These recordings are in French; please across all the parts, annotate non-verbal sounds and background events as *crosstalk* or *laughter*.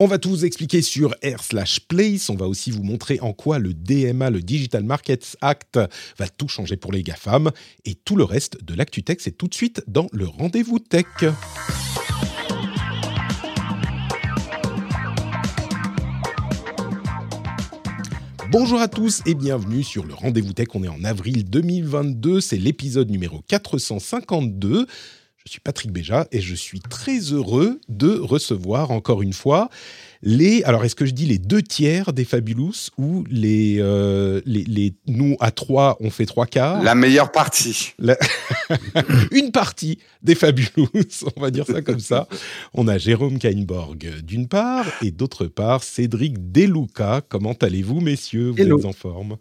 On va tout vous expliquer sur R slash Place. On va aussi vous montrer en quoi le DMA, le Digital Markets Act, va tout changer pour les GAFAM. Et tout le reste de l'ActuTech, c'est tout de suite dans le rendez-vous tech. Bonjour à tous et bienvenue sur le Rendez-vous Tech. On est en avril 2022, c'est l'épisode numéro 452. Je suis Patrick Béja et je suis très heureux de recevoir encore une fois les. Alors, est-ce que je dis les deux tiers des Fabulous ou les, euh, les, les- nous à trois on fait trois quarts? La meilleure partie. La- *laughs* une partie des Fabulous, on va dire ça comme ça. On a Jérôme Kainborg d'une part et d'autre part Cédric Deluca. Comment allez-vous, messieurs? Vous Hello. êtes en forme?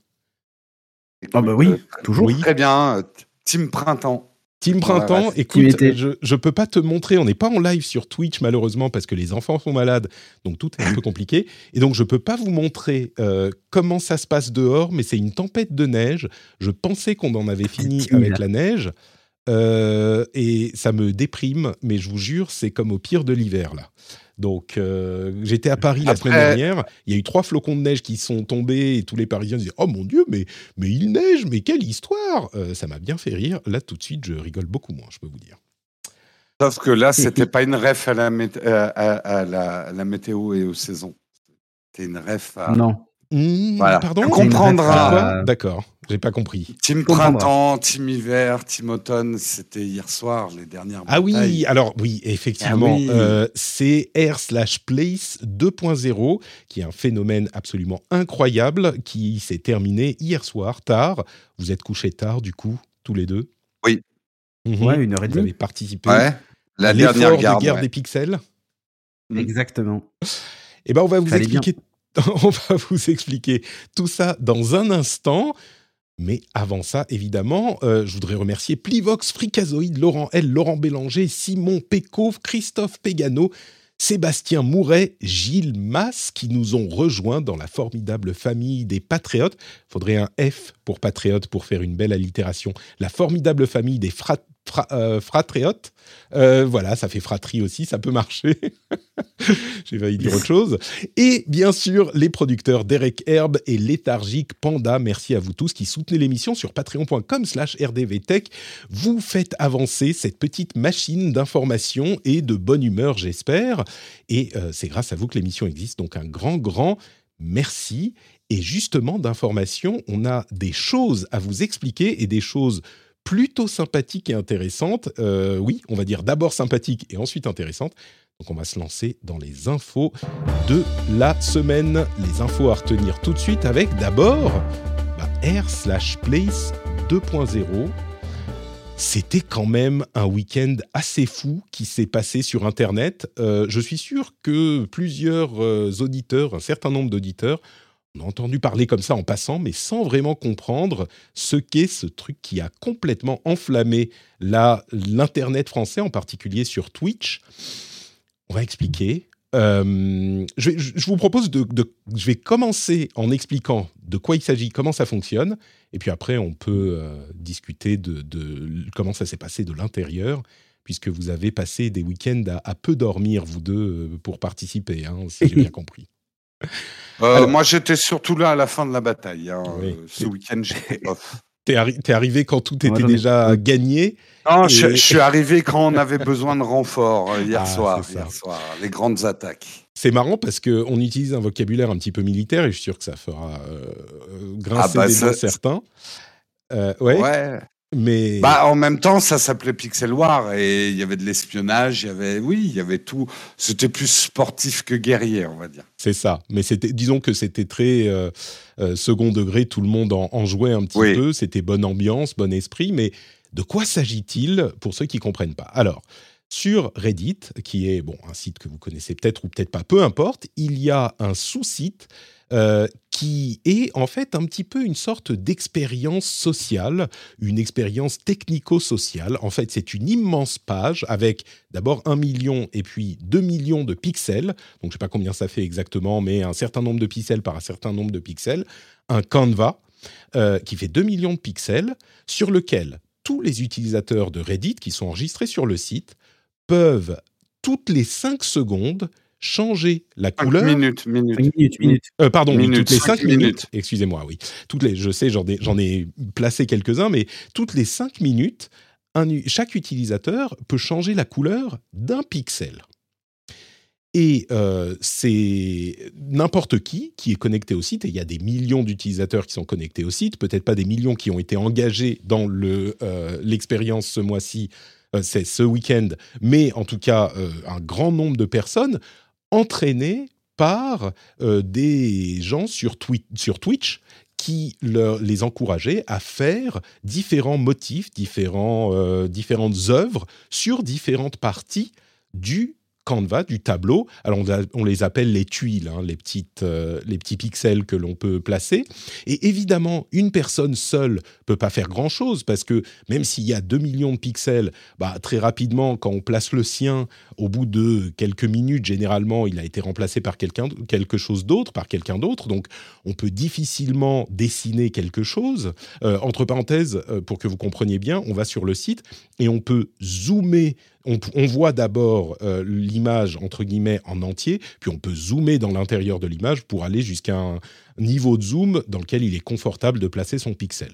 Ah bah oui, toujours. Oui. Très bien. Team Printemps. Team Printemps, écoute, je ne peux pas te montrer, on n'est pas en live sur Twitch malheureusement parce que les enfants sont malades, donc tout est un peu *laughs* compliqué. Et donc je peux pas vous montrer euh, comment ça se passe dehors, mais c'est une tempête de neige. Je pensais qu'on en avait fini avec la neige. euh, et ça me déprime, mais je vous jure, c'est comme au pire de l'hiver là. Donc euh, j'étais à Paris la semaine dernière, il y a eu trois flocons de neige qui sont tombés et tous les Parisiens disaient oh mon dieu mais mais il neige mais quelle histoire Euh, Ça m'a bien fait rire. Là tout de suite je rigole beaucoup moins, je peux vous dire. Sauf que là, *laughs* c'était pas une ref à la, mét- à, à la, à la météo et aux saisons. C'était une ref à Non. Mmh, Voilà. Pardon Tu C'est comprendras. quoi Euh, D'accord, j'ai pas compris. Team. Printemps, Team Hiver, Team Automne. C'était hier soir, les dernières Ah oui, alors oui, effectivement, Ah oui. euh, c'est R slash Place 2.0, qui est un phénomène absolument incroyable, qui s'est terminé hier soir, tard. Vous êtes couchés tard, du coup, tous les deux? Oui. Mhm. Ouais, une heure et Vous demie. avez participé Ouais. La à dernière garde. de guerre ouais. des pixels? Exactement. Eh ben, on va vous Fallait bien. *laughs* On va vous expliquer tout ça dans un instant. Mais avant ça, évidemment, euh, je voudrais remercier Plivox, Fricazoïde, Laurent L, Laurent Bélanger, Simon Pécov, Christophe Pégano, Sébastien Mouret, Gilles Mass, qui nous ont rejoints dans la formidable famille des patriotes. Faudrait un F pour patriote pour faire une belle allitération. La formidable famille des fra- euh. Euh, voilà, ça fait fratrie aussi, ça peut marcher. *laughs* J'ai failli dire autre chose. Et bien sûr, les producteurs Derek Herb et Léthargique Panda. Merci à vous tous qui soutenez l'émission sur patreon.com slash rdvtech. Vous faites avancer cette petite machine d'information et de bonne humeur, j'espère. Et euh, c'est grâce à vous que l'émission existe. Donc un grand, grand merci. Et justement, d'information, on a des choses à vous expliquer et des choses plutôt sympathiques et intéressantes. Euh, oui, on va dire d'abord sympathiques et ensuite intéressantes. Donc on va se lancer dans les infos de la semaine. Les infos à retenir tout de suite avec d'abord bah, R slash Place 2.0. C'était quand même un week-end assez fou qui s'est passé sur Internet. Euh, je suis sûr que plusieurs euh, auditeurs, un certain nombre d'auditeurs, ont entendu parler comme ça en passant, mais sans vraiment comprendre ce qu'est ce truc qui a complètement enflammé la- l'Internet français, en particulier sur Twitch. On va expliquer. Euh, je, vous propose de, de- Je vais commencer en expliquant de quoi il s'agit, comment ça fonctionne, et puis après on peut euh, discuter de, de comment ça s'est passé de l'intérieur, puisque vous avez passé des week-ends à, à peu dormir, vous deux, euh, pour participer, hein, si j'ai bien *laughs* compris. Euh, Alors- moi, j'étais surtout là à la fin de la bataille. hein. Oui. Ce week-end, j'étais off. T'es arri- t'es arrivé quand tout était déjà gagné. Non, Et- je, je suis arrivé quand on avait besoin de renfort euh, hier Ah, soir. Hier soir, les grandes attaques. C'est marrant parce qu'on utilise un vocabulaire un petit peu militaire et je suis sûr que ça fera euh, grincer Ah bah, des ça- dents certains. Euh, ouais, Ouais. Mais Bah, en même temps, ça s'appelait Pixel War et il y avait de l'espionnage, il y avait, oui, il y avait tout. C'était plus sportif que guerrier, on va dire. c'est ça. Mais c'était, disons que c'était très euh, euh, second degré, tout le monde en, en jouait un petit Oui. peu. C'était bonne ambiance, bon esprit. Mais de quoi s'agit-il pour ceux qui comprennent pas? Alors, sur Reddit, qui est bon un site que vous connaissez peut-être ou peut-être pas, peu importe, il y a un sous-site euh, qui est en fait un petit peu une sorte d'expérience sociale, une expérience technico-sociale. En fait, c'est une immense page avec d'abord un million et puis deux millions de pixels. Donc, je ne sais pas combien ça fait exactement, mais un certain nombre de pixels par un certain nombre de pixels. Un Canva euh, qui fait 2 millions de pixels, sur lequel tous les utilisateurs de Reddit qui sont enregistrés sur le site peuvent toutes les 5 secondes changer la couleur. Minutes, minutes. Minute, minute. Euh, pardon, Minutes, toutes les cinq 5 minutes. minutes. Excusez-moi, oui. Toutes les, je sais, j'en ai, j'en ai placé quelques-uns, mais toutes les 5 minutes, un chaque utilisateur peut changer la couleur d'un pixel. Et euh, c'est n'importe qui qui est connecté au site, et il y a des millions d'utilisateurs qui sont connectés au site, peut-être pas des millions qui ont été engagés dans le, euh, l'expérience ce mois-ci, euh, c'est ce week-end, mais en tout cas euh, un grand nombre de personnes entraînées par euh, des gens sur, Twi- sur Twitch qui leur- les encourageaient à faire différents motifs, euh, différentes œuvres sur différentes parties du Canva, du tableau. Alors on, les appelle les tuiles, hein, les, petites, euh, les petits pixels que l'on peut placer. Et évidemment, une personne seule peut pas faire grand-chose parce que même s'il y a 2 millions de pixels, bah, très rapidement, quand on place le sien, au bout de quelques minutes, généralement, il a été remplacé par quelque chose d'autre, par quelqu'un d'autre. Donc, on peut difficilement dessiner quelque chose. Euh, entre parenthèses, euh, pour que vous compreniez bien, on va sur le site et on peut zoomer. On, voit d'abord euh, l'image entre guillemets en entier, puis on peut zoomer dans l'intérieur de l'image pour aller jusqu'à un niveau de zoom dans lequel il est confortable de placer son pixel.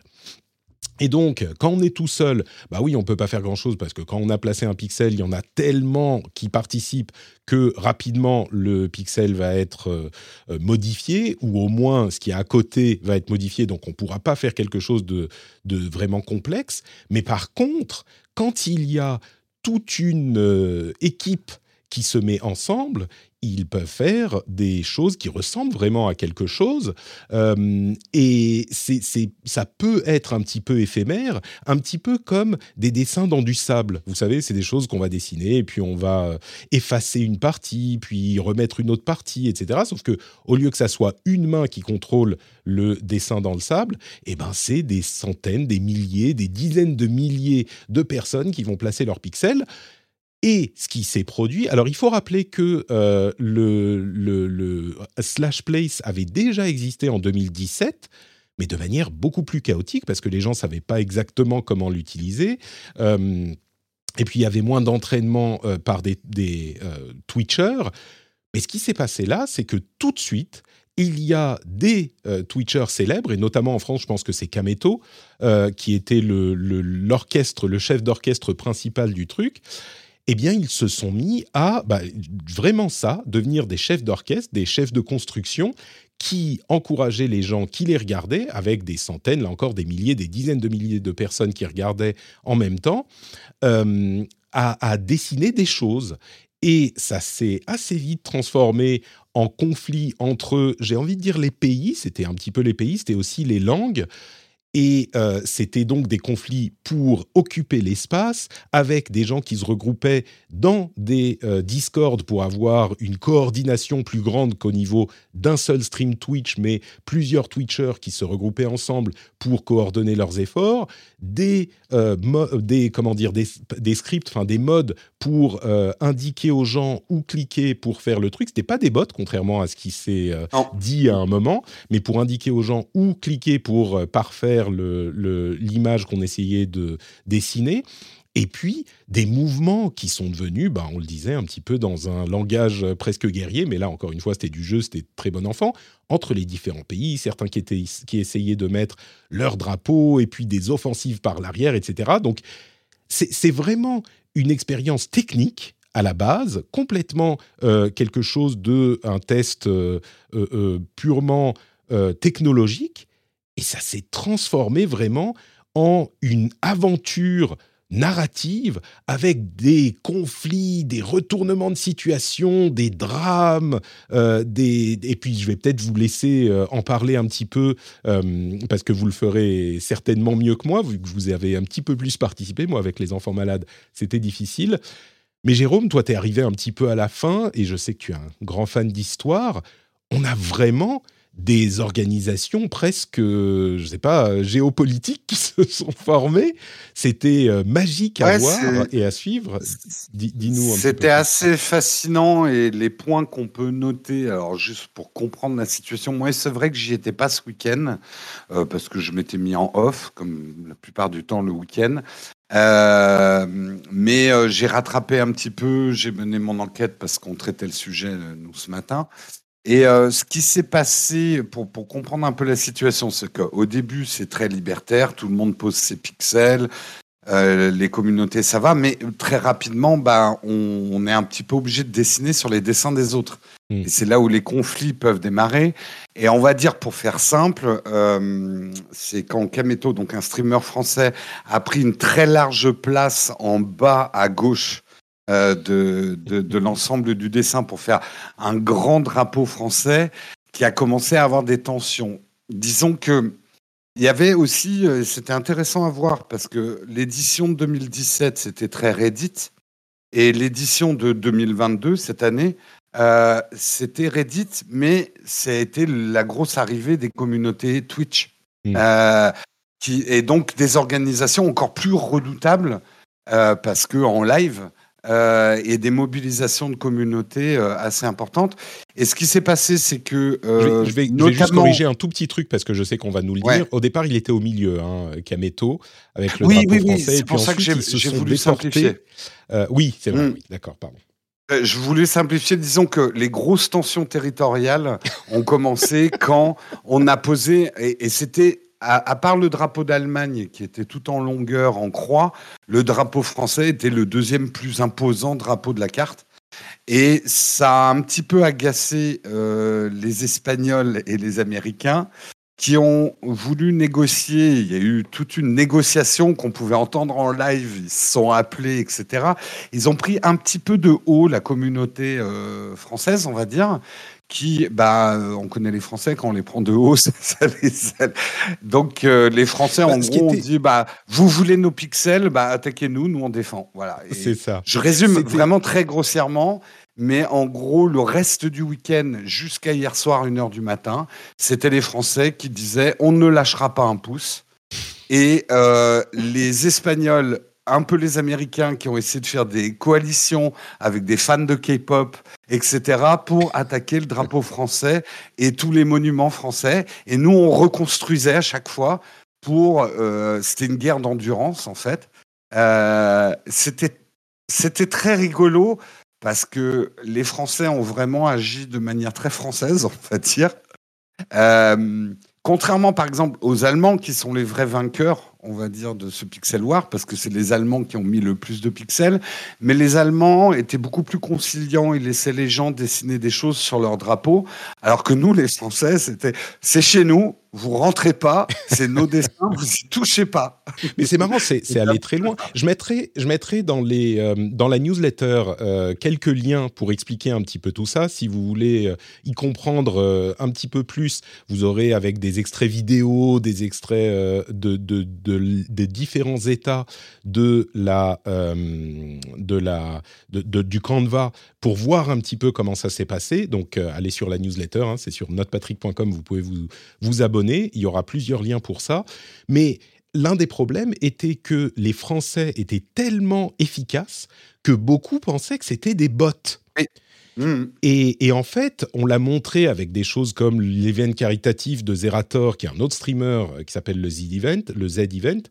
Et donc, quand on est tout seul, bah oui, on peut pas faire grand-chose parce que quand on a placé un pixel, il y en a tellement qui participent que rapidement le pixel va être euh, euh, modifié ou au moins ce qui est à côté va être modifié. Donc, on pourra pas faire quelque chose de vraiment complexe. Mais par contre, quand il y a toute une euh, équipe qui se met ensemble, ils peuvent faire des choses qui ressemblent vraiment à quelque chose. Euh, et c'est, ça peut être un petit peu éphémère, un petit peu comme des dessins dans du sable. Vous savez, c'est des choses qu'on va dessiner, et puis on va euh, effacer une partie, puis remettre une autre partie, etc. Sauf que au lieu que ça soit une main qui contrôle le dessin dans le sable, eh ben c'est des centaines, des milliers, des dizaines de milliers de personnes qui vont placer leurs pixels. Et ce qui s'est produit, alors il faut rappeler que euh, le, le, Slash Place avait déjà existé en 2017, mais de manière beaucoup plus chaotique parce que les gens ne savaient pas exactement comment l'utiliser. Euh, et puis il y avait moins d'entraînement euh, par des, Twitchers. Mais ce qui s'est passé là, c'est que tout de suite, il y a des Twitchers célèbres, et notamment en France, je pense que c'est Kameto, qui était l'orchestre, le chef d'orchestre principal du truc. Eh bien, ils se sont mis à bah, vraiment ça, devenir des chefs d'orchestre, des chefs de construction qui encourageaient les gens qui les regardaient, avec des centaines, là encore des milliers, des dizaines de milliers de personnes qui regardaient en même temps, euh, à, à dessiner des choses. Et ça s'est assez vite transformé en conflit entre, j'ai envie de dire les pays, c'était un petit peu les pays, c'était aussi les langues. Et euh, c'était donc des conflits pour occuper l'espace avec des gens qui se regroupaient dans des euh, Discord pour avoir une coordination plus grande qu'au niveau d'un seul stream Twitch, mais plusieurs Twitchers qui se regroupaient ensemble pour coordonner leurs efforts, des, euh, des comment dire, des, des scripts, enfin des modes pour euh, indiquer aux gens où cliquer pour faire le truc. C'était pas des bots, contrairement à ce qui s'est dit à un moment, mais pour indiquer aux gens où cliquer pour euh, l'image qu'on essayait de dessiner. Et puis, des mouvements qui sont devenus, bah, on le disait, un petit peu dans un langage presque guerrier, mais là, encore une fois, c'était du jeu, c'était très bon enfant, entre les différents pays, certains qui, étaient, qui essayaient de mettre leur drapeau, et puis des offensives par l'arrière, etc. Donc, c'est vraiment une expérience technique à la base, complètement euh, quelque chose de un test euh, euh, purement technologique, et ça s'est transformé vraiment en une aventure narrative avec des conflits, des retournements de situation, des drames, euh, et puis je vais peut-être vous laisser euh, en parler un petit peu euh, parce que vous le ferez certainement mieux que moi vu que vous avez un petit peu plus participé. Moi, avec les enfants malades, c'était difficile. Mais Jérôme, toi, tu es arrivé un petit peu à la fin, et je sais que tu es un grand fan d'histoire. On a vraiment des organisations presque, je sais pas, géopolitiques qui *laughs* se sont formées. C'était euh, magique à voir et à suivre. Dis-nous. C'était assez fascinant et les points qu'on peut noter, alors juste pour comprendre la situation, moi c'est vrai que j'y étais pas ce week-end euh, parce que je m'étais mis en off, comme la plupart du temps le week-end. Euh, mais j'ai rattrapé un petit peu, j'ai mené mon enquête parce qu'on traitait le sujet nous ce matin. Et euh, ce qui s'est passé, pour, pour, comprendre un peu la situation, c'est qu'au début, c'est très libertaire, tout le monde pose ses pixels, euh, les communautés, ça va, mais très rapidement, bah, on, on, est un petit peu obligé de dessiner sur les dessins des autres. Mm. Et c'est là où les conflits peuvent démarrer. Et on va dire, pour faire simple, euh, c'est quand Kameto, donc un streamer français, a pris une très large place en bas à gauche euh, de, de, l'ensemble du dessin pour faire un grand drapeau français qui a commencé à avoir des tensions. Disons que il y avait aussi, euh, c'était intéressant à voir parce que l'édition de 2017 c'était très Reddit et l'édition de 2022 cette année euh, c'était Reddit, mais ça a été la grosse arrivée des communautés Twitch. Mmh. qui, et donc des organisations encore plus redoutables parce que en live, euh, et des mobilisations de communautés euh, assez importantes. Et ce qui s'est passé, c'est que euh, je, vais, juste corriger un tout petit truc parce que je sais qu'on va nous le dire. Au départ, il était au milieu, hein, Kameto, avec le oui, drapeau oui, français. Oui, c'est pour ça que j'ai voulu simplifier. oui, c'est vrai. Mm. Oui, D'accord, pardon. Je voulais simplifier, disons que les grosses tensions territoriales ont commencé quand on a posé, et, et c'était à, part le drapeau d'Allemagne qui était tout en longueur en croix, le drapeau français était le deuxième plus imposant drapeau de la carte. Et ça a un petit peu agacé euh, les Espagnols et les Américains qui ont voulu négocier. Il y a eu toute une négociation qu'on pouvait entendre en live. Ils se sont appelés, etc. Ils ont pris un petit peu de haut la communauté euh, française, on va dire, qui, bah, on connaît les Français quand on les prend de haut, *laughs* ça, les Donc euh, les Français, bah, en gros, ont dit, bah, vous voulez nos pixels, bah, attaquez-nous, nous on défend. Voilà. C'est ça. Je résume vraiment très grossièrement, mais en gros, le reste du week-end, jusqu'à hier soir, 1h du matin, c'était les Français qui disaient, on ne lâchera pas un pouce. Et euh, les Espagnols un peu les Américains qui ont essayé de faire des coalitions avec des fans de K-pop, etc., pour attaquer le drapeau français et tous les monuments français. Et nous, on reconstruisait à chaque fois pour. Euh, c'était une guerre d'endurance, en fait. Euh, c'était, c'était très rigolo parce que les Français ont vraiment agi de manière très française, on va dire. Euh, contrairement, par exemple, aux Allemands qui sont les vrais vainqueurs on va dire, de ce Pixel War, parce que c'est les Allemands qui ont mis le plus de pixels. Mais les Allemands étaient beaucoup plus conciliants, ils laissaient les gens dessiner des choses sur leur drapeau, alors que nous, les Français, c'était c'est chez nous, vous rentrez pas, c'est nos dessins, vous y touchez pas. *laughs* Mais c'est marrant, c'est aller très loin. Je mettrai, je mettrai dans, les, euh, dans la newsletter euh, quelques liens pour expliquer un petit peu tout ça. Si vous voulez euh, y comprendre un petit peu plus, vous aurez avec des extraits vidéo, des extraits de, de, de, des différents états de la, de la, de, du Canva pour voir un petit peu comment ça s'est passé. Donc, allez sur la newsletter, hein, c'est sur notrepatrick.com, vous pouvez vous, vous abonner il y aura plusieurs liens pour ça. Mais l'un des problèmes était que les Français étaient tellement efficaces que beaucoup pensaient que c'était des bots. Mmh. Et, en fait, on l'a montré avec des choses comme l'événement caritatif de Zerator, qui est un autre streamer euh, qui s'appelle le Z-Event, le Z-Event,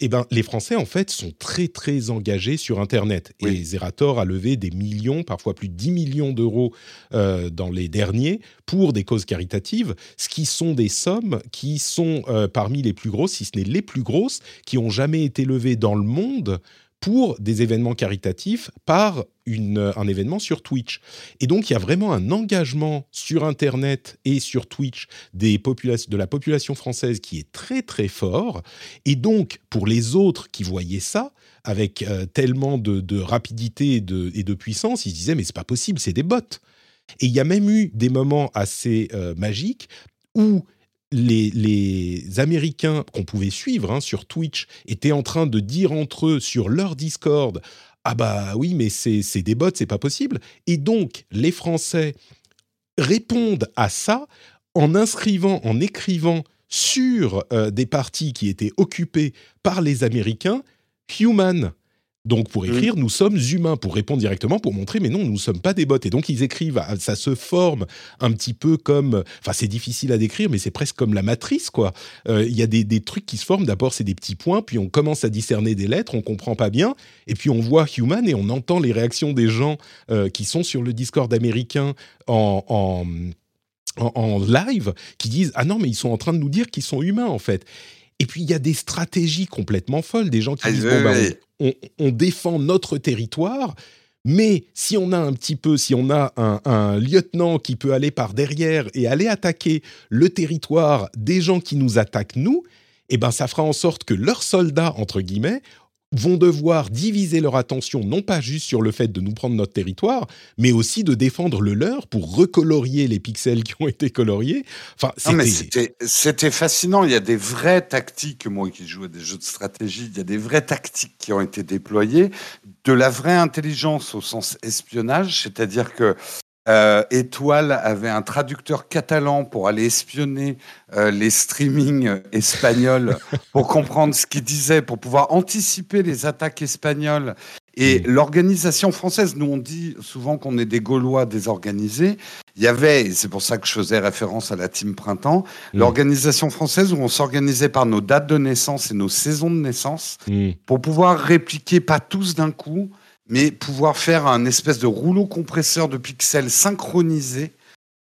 eh ben, les Français, en fait, sont très, très engagés sur Internet. Et Zerator a levé des millions, parfois plus de 10 millions d'euros euh, dans les derniers, pour des causes caritatives, ce qui sont des sommes qui sont euh, parmi les plus grosses, si ce n'est les plus grosses, qui ont jamais été levées dans le monde pour des événements caritatifs par un événement sur Twitch. Et donc, il y a vraiment un engagement sur Internet et sur Twitch de la population française qui est très, très fort. Et donc, pour les autres qui voyaient ça, avec euh, tellement de, rapidité et de, et de, puissance, ils se disaient, mais c'est pas possible, c'est des bots. Et il y a même eu des moments assez euh, magiques où les, Américains qu'on pouvait suivre hein, sur Twitch étaient en train de dire entre eux sur leur Discord Ah bah oui, mais c'est des bots, c'est pas possible. Et donc, les Français répondent à ça en inscrivant, en écrivant sur euh, des parties qui étaient occupées par les Américains, human. Donc pour mmh. écrire, nous sommes humains, pour répondre directement, pour montrer, mais non, nous ne sommes pas des bots. Et donc ils écrivent, ah, ça se forme un petit peu comme, enfin c'est difficile à décrire, mais c'est presque comme la matrice, quoi. Euh, il y a des, trucs qui se forment, d'abord c'est des petits points, puis on commence à discerner des lettres, on comprend pas bien, et puis on voit human et on entend les réactions des gens euh, qui sont sur le Discord américain en, en live, qui disent, ah non, mais ils sont en train de nous dire qu'ils sont humains, en fait. Et puis il y a des stratégies complètement folles, des gens qui ah, disent bon, bah, on, défend notre territoire, mais si on a un petit peu, si on a un, lieutenant qui peut aller par derrière et aller attaquer le territoire des gens qui nous attaquent nous, eh ben ça fera en sorte que leurs soldats entre guillemets vont devoir diviser leur attention non pas juste sur le fait de nous prendre notre territoire, mais aussi de défendre le leur pour recolorier les pixels qui ont été coloriés. Enfin, c'était fascinant. Il y a des vraies tactiques, moi qui joue à des jeux de stratégie, il y a des vraies tactiques qui ont été déployées, de la vraie intelligence au sens espionnage, c'est-à-dire que euh, Étoile avait un traducteur catalan pour aller espionner euh, les streamings espagnols *laughs* pour comprendre ce qu'il disait, pour pouvoir anticiper les attaques espagnoles. Et mm. l'organisation française, nous on dit souvent qu'on est des Gaulois désorganisés. Il y avait, et c'est pour ça que je faisais référence à la team printemps, mm. l'organisation française où on s'organisait par nos dates de naissance et nos saisons de naissance mm. pour pouvoir répliquer, pas tous d'un coup, mais pouvoir faire un espèce de rouleau compresseur de pixels synchronisé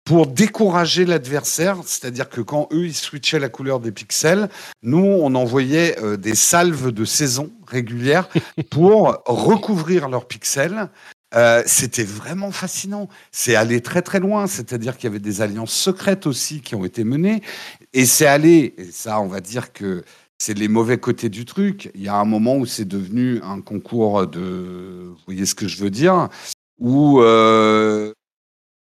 pour décourager l'adversaire, c'est-à-dire que quand eux ils switchaient la couleur des pixels, nous on envoyait euh, des salves de saison régulières *laughs* pour recouvrir leurs pixels. Euh, c'était vraiment fascinant. C'est allé très très loin, c'est-à-dire qu'il y avait des alliances secrètes aussi qui ont été menées, et c'est allé, et ça on va dire que c'est les mauvais côtés du truc. Il y a un moment où c'est devenu un concours de, vous voyez ce que je veux dire, où euh,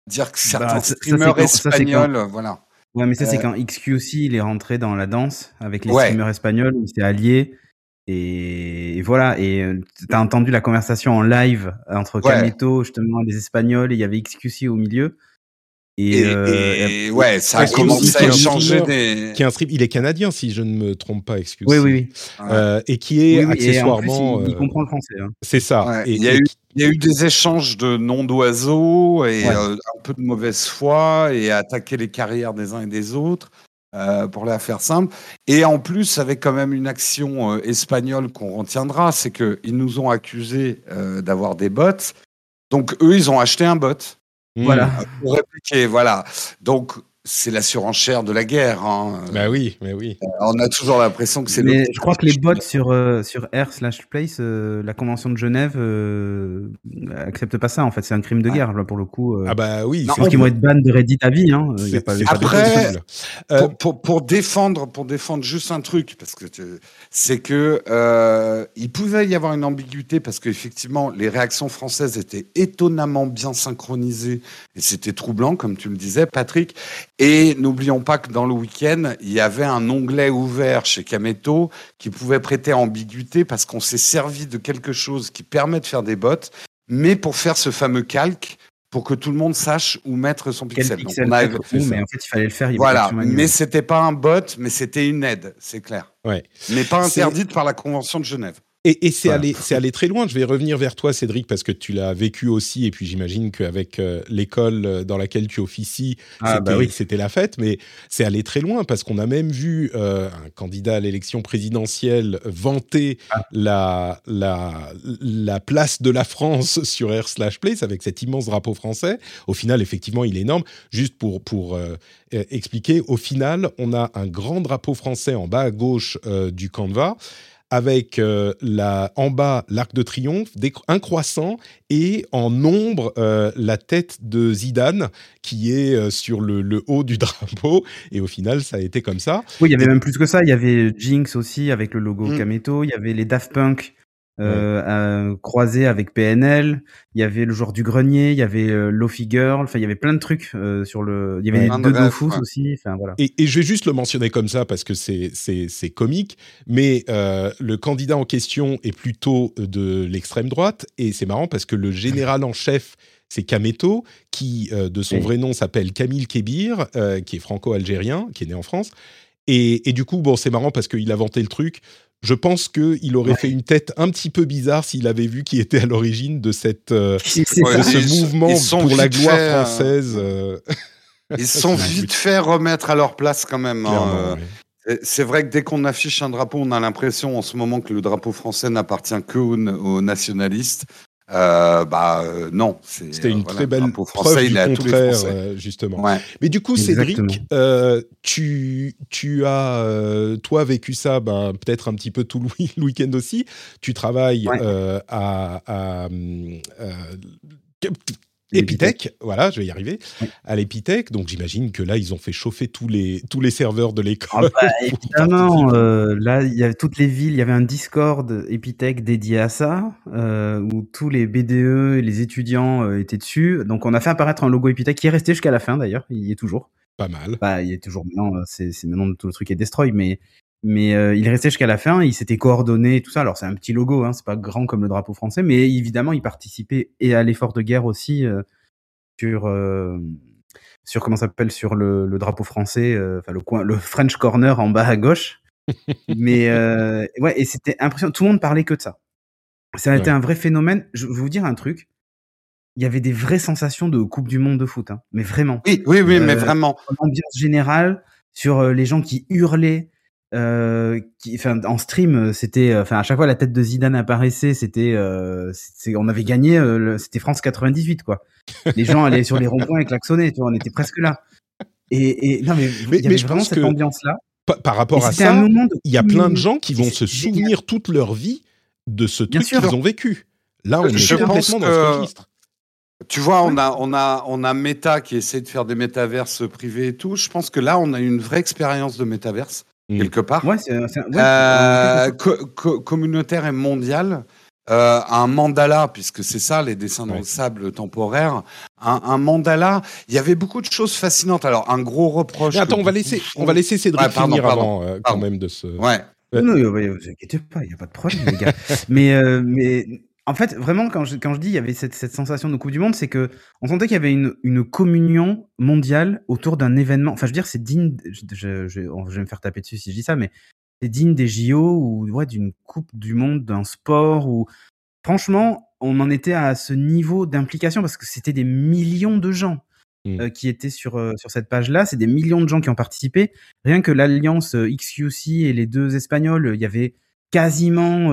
dire que bah, certains streamers espagnols, voilà. Ouais, mais ça c'est euh, quand XQC il est rentré dans la danse avec les streamers espagnols, il s'est allié. Et, voilà, et euh, tu as entendu la conversation en live entre Camito, justement, les Espagnols, et il y avait XQC au milieu. Et, euh, ouais, ça a commencé à changer des. Qui est un strip, il est canadien si je ne me trompe pas, excusez. Oui, oui, oui. Euh, et qui est accessoirement. il, euh, comprend le français. Hein. C'est ça. et, il, y a eu, il, y a eu, des échanges de noms d'oiseaux et un peu de mauvaise foi et attaquer les carrières des uns et des autres. pour la faire simple. Et en plus, avec quand même une action espagnole qu'on retiendra, c'est qu'ils nous ont accusés d'avoir des bots. Donc, eux, ils ont acheté un bot. Voilà. Pour répliquer, voilà. Donc, c'est la surenchère de la guerre. Hein. Bah oui, mais oui. Euh, on a toujours l'impression que c'est. Mais je crois que les bots sur euh, sur R slash place, euh, la convention de Genève accepte pas ça. En fait, c'est un crime de guerre là pour le coup. ah bah oui. Je pense qu'ils vont être ban de Reddit à vie. Hein. Y a pas, Après, pour, pour, pour, défendre pour défendre juste un truc parce que c'est que il pouvait y avoir une ambiguïté parce qu'effectivement les réactions françaises étaient étonnamment bien synchronisées et c'était troublant comme tu le disais, Patrick. Et n'oublions pas que dans le week-end, il y avait un onglet ouvert chez Kameto qui pouvait prêter ambiguïté parce qu'on s'est servi de quelque chose qui permet de faire des bots, mais pour faire ce fameux calque pour que tout le monde sache où mettre son pixel. pixel mais en fait, il fallait le faire. Il voilà, mais c'était pas un bot, mais c'était une aide, c'est clair. Ouais. Mais pas interdite par la Convention de Genève. Et, c'est allé, c'est allé très loin. Je vais revenir vers toi, Cédric, parce que tu l'as vécu aussi, et puis j'imagine qu'avec euh, l'école euh, dans laquelle tu officies, ah, bah c'était, la fête. Mais c'est allé très loin parce qu'on a même vu euh, un candidat à l'élection présidentielle vanter ah. la, la, la place de la France *laughs* sur Air slash Place avec cet immense drapeau français. Au final, effectivement, il est énorme. Juste pour pour expliquer, au final, on a un grand drapeau français en bas à gauche du canevas avec euh, la, en bas l'arc de triomphe, un croissant et en ombre euh, la tête de Zidane qui est euh, sur le, haut du *laughs* drapeau. Et au final, ça a été comme ça. Oui, il y avait même plus que ça. Il y avait Jinx aussi avec le logo mm. Kameto. Il y avait les Daft Punk euh, croisé avec PNL. Il y avait le jour du grenier, il y avait euh, Lofi Girl. Enfin, il y avait plein de trucs euh, sur le. Il y avait deux Dofus aussi. Enfin voilà. Et, et, je vais juste le mentionner comme ça parce que c'est c'est c'est comique. Mais euh, le candidat en question est plutôt de l'extrême droite et c'est marrant parce que le général en chef c'est Kameto, qui de son vrai nom s'appelle Camille Kébir, qui est franco-algérien, qui est né en France. Et, et, du coup, bon, c'est marrant parce qu'il a vanté le truc je pense qu'il aurait fait une tête un petit peu bizarre s'il avait vu qui était à l'origine de, cette, euh, *laughs* ce mouvement pour la gloire euh, française. Euh. Ils *laughs* sont vite fait remettre à leur place quand même. Hein, c'est vrai que dès qu'on affiche un drapeau, on a l'impression en ce moment que le drapeau français n'appartient que aux nationalistes. Euh, bah euh, non, c'était une très belle preuve du contraire euh, justement. Mais du coup, Cédric, tu tu as toi vécu ça, ben, peut-être un petit peu tout le, *laughs* week-end aussi. Tu travailles à, à Epitech, voilà, je vais y arriver. À l'Epitech, donc j'imagine que là, ils ont fait chauffer tous les, tous les serveurs de l'école. Ah bah, *laughs* évidemment, euh, là, il y avait toutes les villes, il y avait un Discord Epitech dédié à ça, euh, où tous les BDE et les étudiants euh, étaient dessus. Donc on a fait apparaître un logo Epitech qui est resté jusqu'à la fin d'ailleurs, il y est toujours. Pas mal. Bah, il est toujours maintenant, c'est maintenant tout le truc est destroy, mais mais euh, il restait jusqu'à la fin, il s'était coordonné et tout ça. Alors c'est un petit logo, hein, c'est pas grand comme le drapeau français, mais évidemment il participait et à l'effort de guerre aussi euh, sur euh, sur comment s'appelle sur le, le, drapeau français, enfin le coin, le French corner en bas à gauche. *laughs* mais ouais, et c'était impressionnant. Tout le monde parlait que de ça. Ça a été un vrai phénomène. Je vais vous dire un truc. Il y avait des vraies sensations de Coupe du Monde de foot, hein. mais vraiment. Oui, oui, oui, mais vraiment. L'ambiance générale sur les gens qui hurlaient, euh, qui, enfin, en stream, c'était, enfin, à chaque fois la tête de Zidane apparaissait, c'était, euh, on avait gagné, euh, c'était France 98, quoi. Les gens allaient sur les ronds-points et klaxonnaient, tu vois, on était presque là. Et, et non, mais, il y avait vraiment cette ambiance-là. Par, rapport à ça, il y a plein de gens qui vont se souvenir toute leur vie de ce truc qu'ils ont vécu. Là, on est complètement dans ce registre. Tu vois, on a, on a, on a Meta qui essaie de faire des métaverses privés et tout. Je pense que là, on a une vraie expérience de métaverse. Mmh. quelque part. Ouais, c'est, euh, communautaire et mondial. Euh, un mandala, puisque c'est ça, les dessins dans le sable temporaire. Un, mandala, il y avait beaucoup de choses fascinantes. Alors, un gros reproche. attends, on va laisser, on va laisser Cédric finir avant, euh, quand même de ce. Ouais. Non, ne vous inquiétez pas, il n'y a pas de problème, les gars. *laughs* mais, mais en fait, vraiment, quand je, quand je dis il y avait cette, cette sensation de Coupe du Monde, c'est que on sentait qu'il y avait une, une communion mondiale autour d'un événement. Enfin, je veux dire, c'est digne. Je, je, je, vais me faire taper dessus si je dis ça, mais c'est digne des JO ou ouais, d'une Coupe du Monde, d'un sport. Ou franchement, on en était à ce niveau d'implication parce que c'était des millions de gens. Mmh. Euh, qui étaient sur, euh, sur cette page-là. C'est des millions de gens qui ont participé. Rien que l'alliance euh, XQC et les deux Espagnols, il y avait quasiment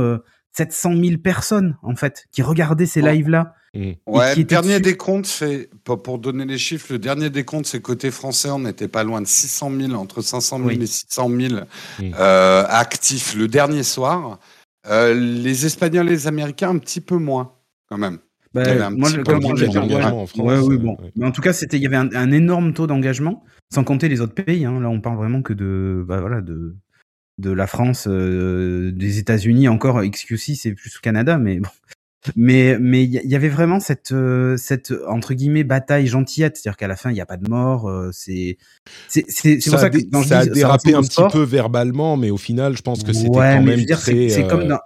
700 000 personnes en fait qui regardaient ces lives là. Mmh. Ouais, le dernier décompte, c'est pour donner les chiffres, le dernier décompte, c'est côté français, on n'était pas loin de 600 000, entre 500 000 et 600 000 mmh. euh, actifs le dernier soir. Euh, les Espagnols et les Américains, un petit peu moins, quand même. Bah, moi, je, en France. Ouais, oui, bon. Mais en tout cas, c'était, il y avait un, énorme taux d'engagement, sans compter les autres pays. Hein. Là, on parle vraiment que de, bah, voilà, de de la France, euh, des États-Unis, encore XQC, c'est plus au Canada, mais bon. Mais mais il y, avait vraiment cette euh, cette entre guillemets bataille gentillette, c'est-à-dire qu'à la fin il n'y a pas de mort. Euh, c'est c'est c'est pour ça que ça a dérapé un petit peu verbalement, mais au final je pense que c'était quand même très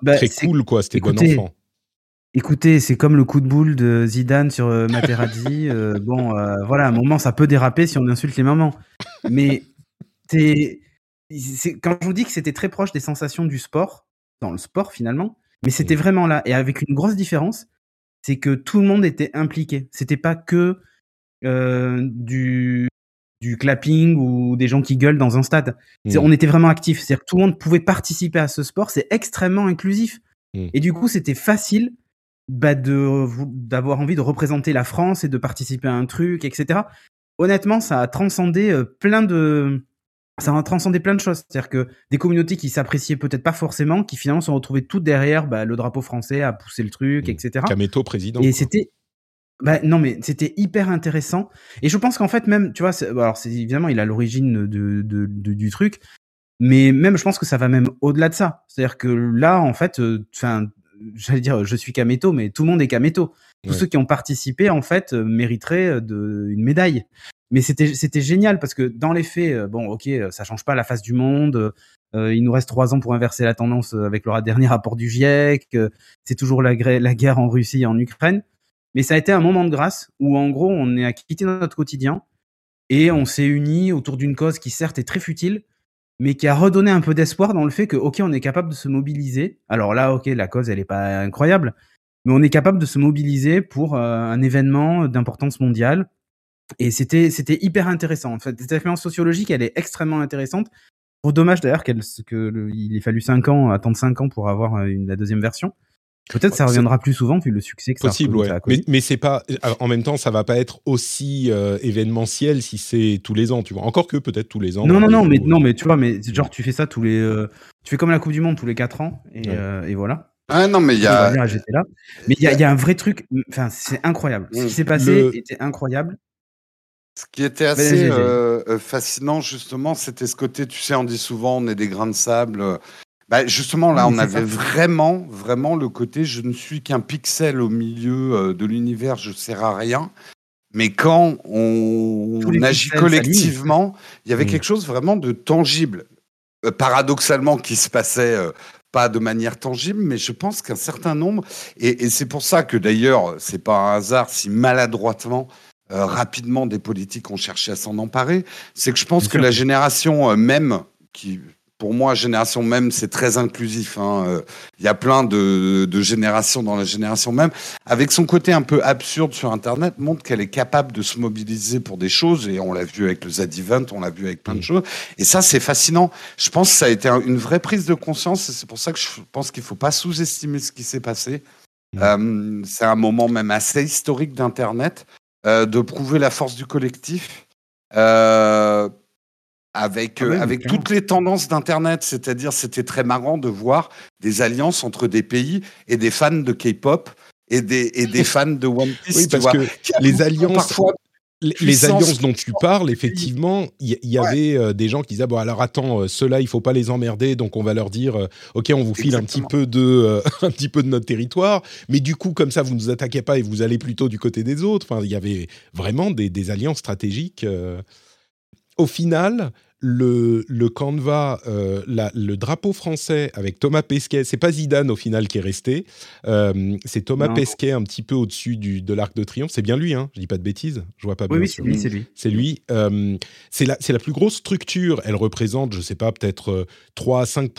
bah, très cool quoi. C'était bon enfant. Écoutez, c'est comme le coup de boule de Zidane sur Materazzi. bon, voilà, à un moment ça peut déraper si on insulte les mamans, mais c'est quand je vous dis que c'était très proche des sensations du sport, dans le sport finalement, mais c'était vraiment là. Et avec une grosse différence, c'est que tout le monde était impliqué. C'était pas que euh, du, du clapping ou des gens qui gueulent dans un stade. Mmh. On était vraiment actifs. C'est-à-dire que tout le monde pouvait participer à ce sport. C'est extrêmement inclusif. Mmh. Et du coup, c'était facile bah, d'avoir envie de représenter la France et de participer à un truc, etc. Honnêtement, ça a transcendé euh, plein de ça a transcendé plein de choses. C'est-à-dire que des communautés qui s'appréciaient peut-être pas forcément, qui finalement sont retrouvées toutes derrière bah, le drapeau français à pousser le truc, mmh. etc. Kameto président. Et c'était, bah, non mais c'était hyper intéressant. Et je pense qu'en fait même, tu vois, alors c'est évidemment il a l'origine de, de, du truc, mais même je pense que ça va même au-delà de ça. C'est-à-dire que là en fait, euh, enfin j'allais dire, je suis Kameto, mais tout le monde est Kameto. Tous ceux qui ont participé, en fait, mériteraient de, une médaille. Mais c'était génial parce que dans les faits, bon, ok, ça change pas la face du monde. il nous reste trois ans pour inverser la tendance avec le dernier rapport du GIEC. c'est toujours la, guerre en Russie et en Ukraine. Mais ça a été un moment de grâce où, en gros, on est à quitter notre quotidien et on s'est unis autour d'une cause qui, certes, est très futile, mais qui a redonné un peu d'espoir dans le fait que, OK, on est capable de se mobiliser. Alors là, OK, la cause, elle n'est pas incroyable, mais on est capable de se mobiliser pour euh, un événement d'importance mondiale. Et c'était, c'était hyper intéressant. En fait, cette expérience sociologique, elle est extrêmement intéressante. Au dommage d'ailleurs qu'il ait fallu 5 ans, attendre 5 ans pour avoir euh, une, la deuxième version. Peut-être ça reviendra plus souvent vu le succès que Possible, ça, ouais. mais, mais c'est pas. En même temps, ça va pas être aussi euh, événementiel si c'est tous les ans, tu vois. Encore que peut-être tous les ans. Non, non, non, mais non, mais tu vois, mais genre tu fais ça tous les. Euh, tu fais comme la Coupe du Monde tous les 4 ans et, euh, et voilà. Ah non, mais il y a. là. Mais il y a, y a, un vrai truc. Enfin, c'est incroyable. Ce qui s'est passé était incroyable. Ce qui était assez fascinant, justement, c'était ce côté, tu sais, on dit souvent, on est des grains de sable. Bah, justement, là, on avait vraiment, vraiment le côté je ne suis qu'un pixel au milieu euh, de l'univers, je ne sers à rien. Mais quand on, agit collectivement, il y avait mmh. quelque chose vraiment de tangible. Euh, paradoxalement, qui se passait euh, pas de manière tangible, mais je pense qu'un certain nombre, et, c'est pour ça que d'ailleurs, c'est pas un hasard si maladroitement rapidement des politiques ont cherché à s'en emparer, c'est que je pense que la génération même qui pour moi, génération même, c'est très inclusif. Hein. Euh, il y a plein de, générations dans la génération même. Avec son côté un peu absurde sur Internet, montre qu'elle est capable de se mobiliser pour des choses. Et on l'a vu avec le Z-Event, on l'a vu avec plein de mm. choses. Et ça, c'est fascinant. Je pense que ça a été une vraie prise de conscience. Et c'est pour ça que je pense qu'il ne faut pas sous-estimer ce qui s'est passé. Mm. Euh, c'est un moment même assez historique d'Internet, euh, de prouver la force du collectif. Euh, avec, ah euh, avec toutes les tendances d'Internet. C'est-à-dire, c'était très marrant de voir des alliances entre des pays et des fans de K-pop et des, et *laughs* des fans de One Piece. Oui, parce que les alliances. Parfois, les, alliances dont tu parles, effectivement, il y, avait euh, des gens qui disaient bon alors attends, euh, ceux-là il faut pas les emmerder, donc on va leur dire ok on vous file un petit peu de *laughs* un petit peu de notre territoire, mais du coup comme ça vous ne nous attaquez pas et vous allez plutôt du côté des autres. Enfin il y avait vraiment des, des alliances stratégiques au final, le, le Canva, euh, le drapeau français avec Thomas Pesquet, c'est pas Zidane au final qui est resté, euh, c'est Thomas Pesquet un petit peu au-dessus de l'Arc de Triomphe. C'est bien lui, hein je dis pas de bêtises, je vois pas bien. Oui, c'est lui, c'est lui. C'est lui. Euh, c'est la, la plus grosse structure. Elle représente, je sais pas, peut-être 3 à 5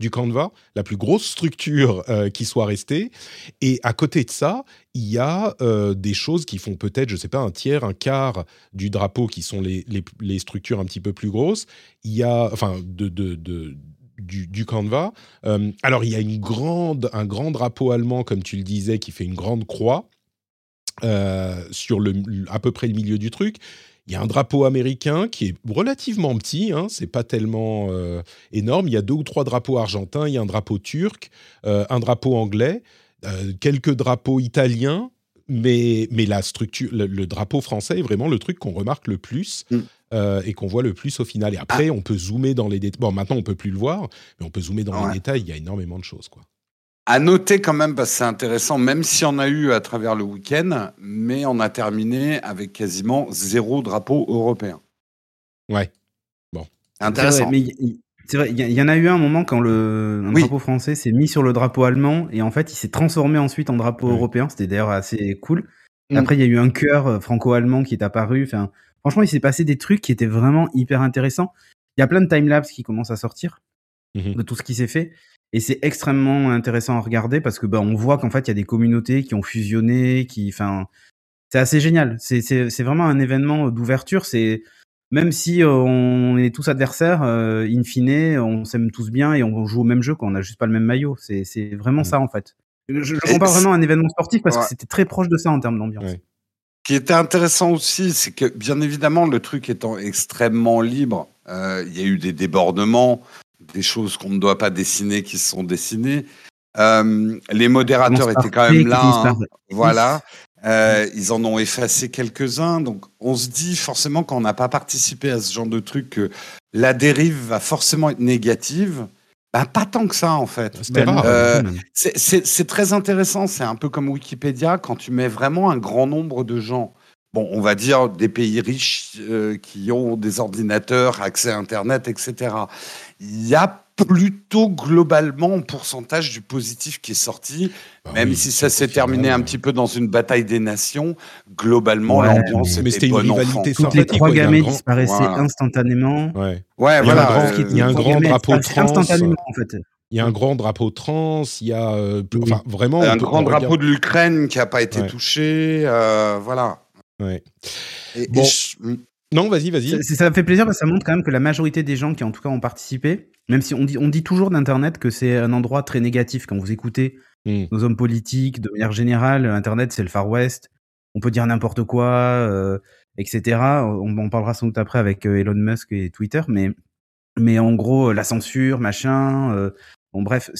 du Canva, la plus grosse structure euh, qui soit restée. Et à côté de ça, il y a euh, des choses qui font peut-être, je ne sais pas, un tiers, un quart du drapeau qui sont les, structures un petit peu plus grosses. Il y a, enfin, de du, du, Canva. Euh, alors, il y a une grande, un grand drapeau allemand, comme tu le disais, qui fait une grande croix. sur le, à peu près le milieu du truc. Il y a un drapeau américain qui est relativement petit, hein, c'est pas tellement euh, énorme. Il y a deux ou trois drapeaux argentins, il y a un drapeau turc, euh, un drapeau anglais, euh, quelques drapeaux italiens, mais, mais la structure, le, drapeau français est vraiment le truc qu'on remarque le plus. Mm. et qu'on voit le plus au final. Et après, ah. on peut zoomer dans les détails. Bon, maintenant, on peut plus le voir, mais on peut zoomer dans les détails. Il y a énormément de choses, quoi. À noter quand même, parce que c'est intéressant, même si on a eu à travers le week-end, mais on a terminé avec quasiment zéro drapeau européen. Ouais. Bon. Intéressant. C'est vrai, il y, en a eu un moment quand le drapeau français s'est mis sur le drapeau allemand et en fait il s'est transformé ensuite en drapeau européen. C'était d'ailleurs assez cool. Mm. Après il y a eu un cœur euh, franco-allemand qui est apparu. Enfin, franchement, il s'est passé des trucs qui étaient vraiment hyper intéressants. Il y a plein de timelapses qui commencent à sortir mm-hmm. de tout ce qui s'est fait. Et c'est extrêmement intéressant à regarder parce que bah, on voit qu'en fait, il y a des communautés qui ont fusionné, qui, enfin, c'est assez génial. C'est, c'est, c'est vraiment un événement d'ouverture. C'est même si euh, on est tous adversaires, euh, in fine, on s'aime tous bien et on joue au même jeu quand on n'a juste pas le même maillot. C'est, c'est vraiment mmh. ça en fait. Je, je compare vraiment à un événement sportif parce que c'était très proche de ça en termes d'ambiance. Ce qui était intéressant aussi, c'est que bien évidemment, le truc étant extrêmement libre, euh, il y a eu des débordements des choses qu'on ne doit pas dessiner qui sont dessinées. Euh, les modérateurs étaient quand même là. Hein. voilà. Euh, ils en ont effacé quelques-uns. Donc, on se dit forcément, quand on n'a pas participé à ce genre de truc, que la dérive va forcément être négative. bah, pas tant que ça en fait. C'est très intéressant. C'est un peu comme Wikipédia quand tu mets vraiment un grand nombre de gens bon, on va dire des pays riches euh, qui ont des ordinateurs, accès à Internet, etc. Il y a plutôt globalement un pourcentage du positif qui est sorti, bah même si ça s'est terminé un petit peu dans une bataille des nations. Globalement, l'ambiance était, c'était une rivalité Toutes les trois gamins disparaissaient instantanément. Ouais, ouais voilà. Il y a un grand, drapeau trans. Instantanément, en fait. Il y a un grand drapeau trans, il y a euh, enfin, vraiment un grand drapeau de l'Ukraine qui n'a pas été touché, euh, voilà. Ouais. bon. Hmm. Non, vas-y, vas-y. Ça, me fait plaisir parce que ça montre quand même que la majorité des gens qui, en tout cas, ont participé, même si on dit, on dit toujours d'Internet que c'est un endroit très négatif quand vous écoutez hmm. nos hommes politiques, de manière générale, Internet, c'est le Far West. On peut dire n'importe quoi, euh, etc. On, en parlera sans doute après avec euh, Elon Musk et Twitter, mais, mais en gros, la censure, machin. Euh, bon, bref,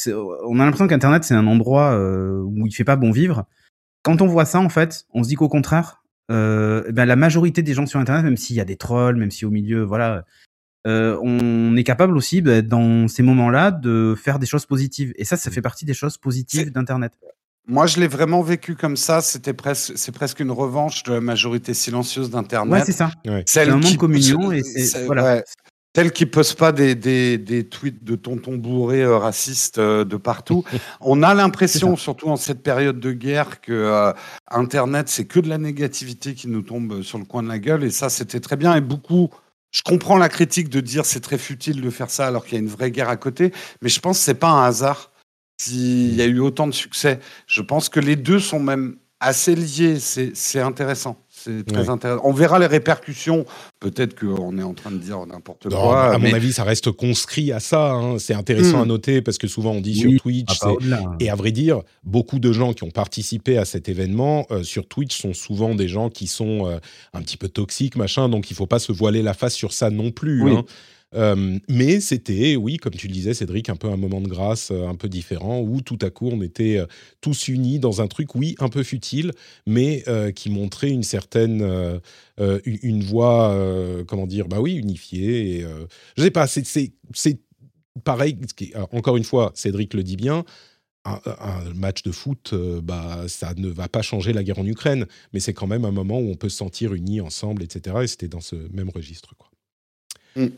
on a l'impression qu'Internet, c'est un endroit où il fait pas bon vivre. Quand on voit ça, en fait, on se dit qu'au contraire, euh, eh ben la majorité des gens sur Internet, même s'il y a des trolls, même si au milieu, voilà, euh, on est capable aussi, bah, dans ces moments-là, de faire des choses positives. Et ça, ça fait partie des choses positives d'Internet. Moi, je l'ai vraiment vécu comme ça. C'était presque, c'est presque une revanche de la majorité silencieuse d'Internet. Ouais, c'est ça. C'est un moment de communion et voilà. Tel qui pose pas des, des, des, tweets de tonton bourré euh, racistes euh, de partout. *laughs* On a l'impression, surtout en cette période de guerre, que euh, Internet, c'est que de la négativité qui nous tombe sur le coin de la gueule. Et ça, c'était très bien. Et beaucoup, je comprends la critique de dire c'est très futile de faire ça alors qu'il y a une vraie guerre à côté. Mais je pense que c'est pas un hasard s'il y a eu autant de succès. Je pense que les deux sont même assez liés. C'est intéressant. C'est très intéressant. On verra les répercussions. Peut-être qu'on est en train de dire n'importe quoi. À mon avis, ça reste conscrit à ça. Hein. C'est intéressant hmm. à noter parce que souvent on dit sur Twitch. Et à vrai dire, beaucoup de gens qui ont participé à cet événement euh, sur Twitch sont souvent des gens qui sont euh, un petit peu toxiques, machin. Donc il ne faut pas se voiler la face sur ça non plus. Hein. Euh, mais c'était, oui, comme tu le disais, Cédric, un peu un moment de grâce euh, un peu différent où tout à coup on était euh, tous unis dans un truc, oui, un peu futile, mais qui montrait une certaine, une voix, comment dire, bah oui, unifiée. Et, je sais pas, c'est pareil. Encore une fois, Cédric le dit bien. Un, match de foot, bah, ça ne va pas changer la guerre en Ukraine, mais c'est quand même un moment où on peut se sentir unis ensemble, etc. Et c'était dans ce même registre. Quoi. Mm.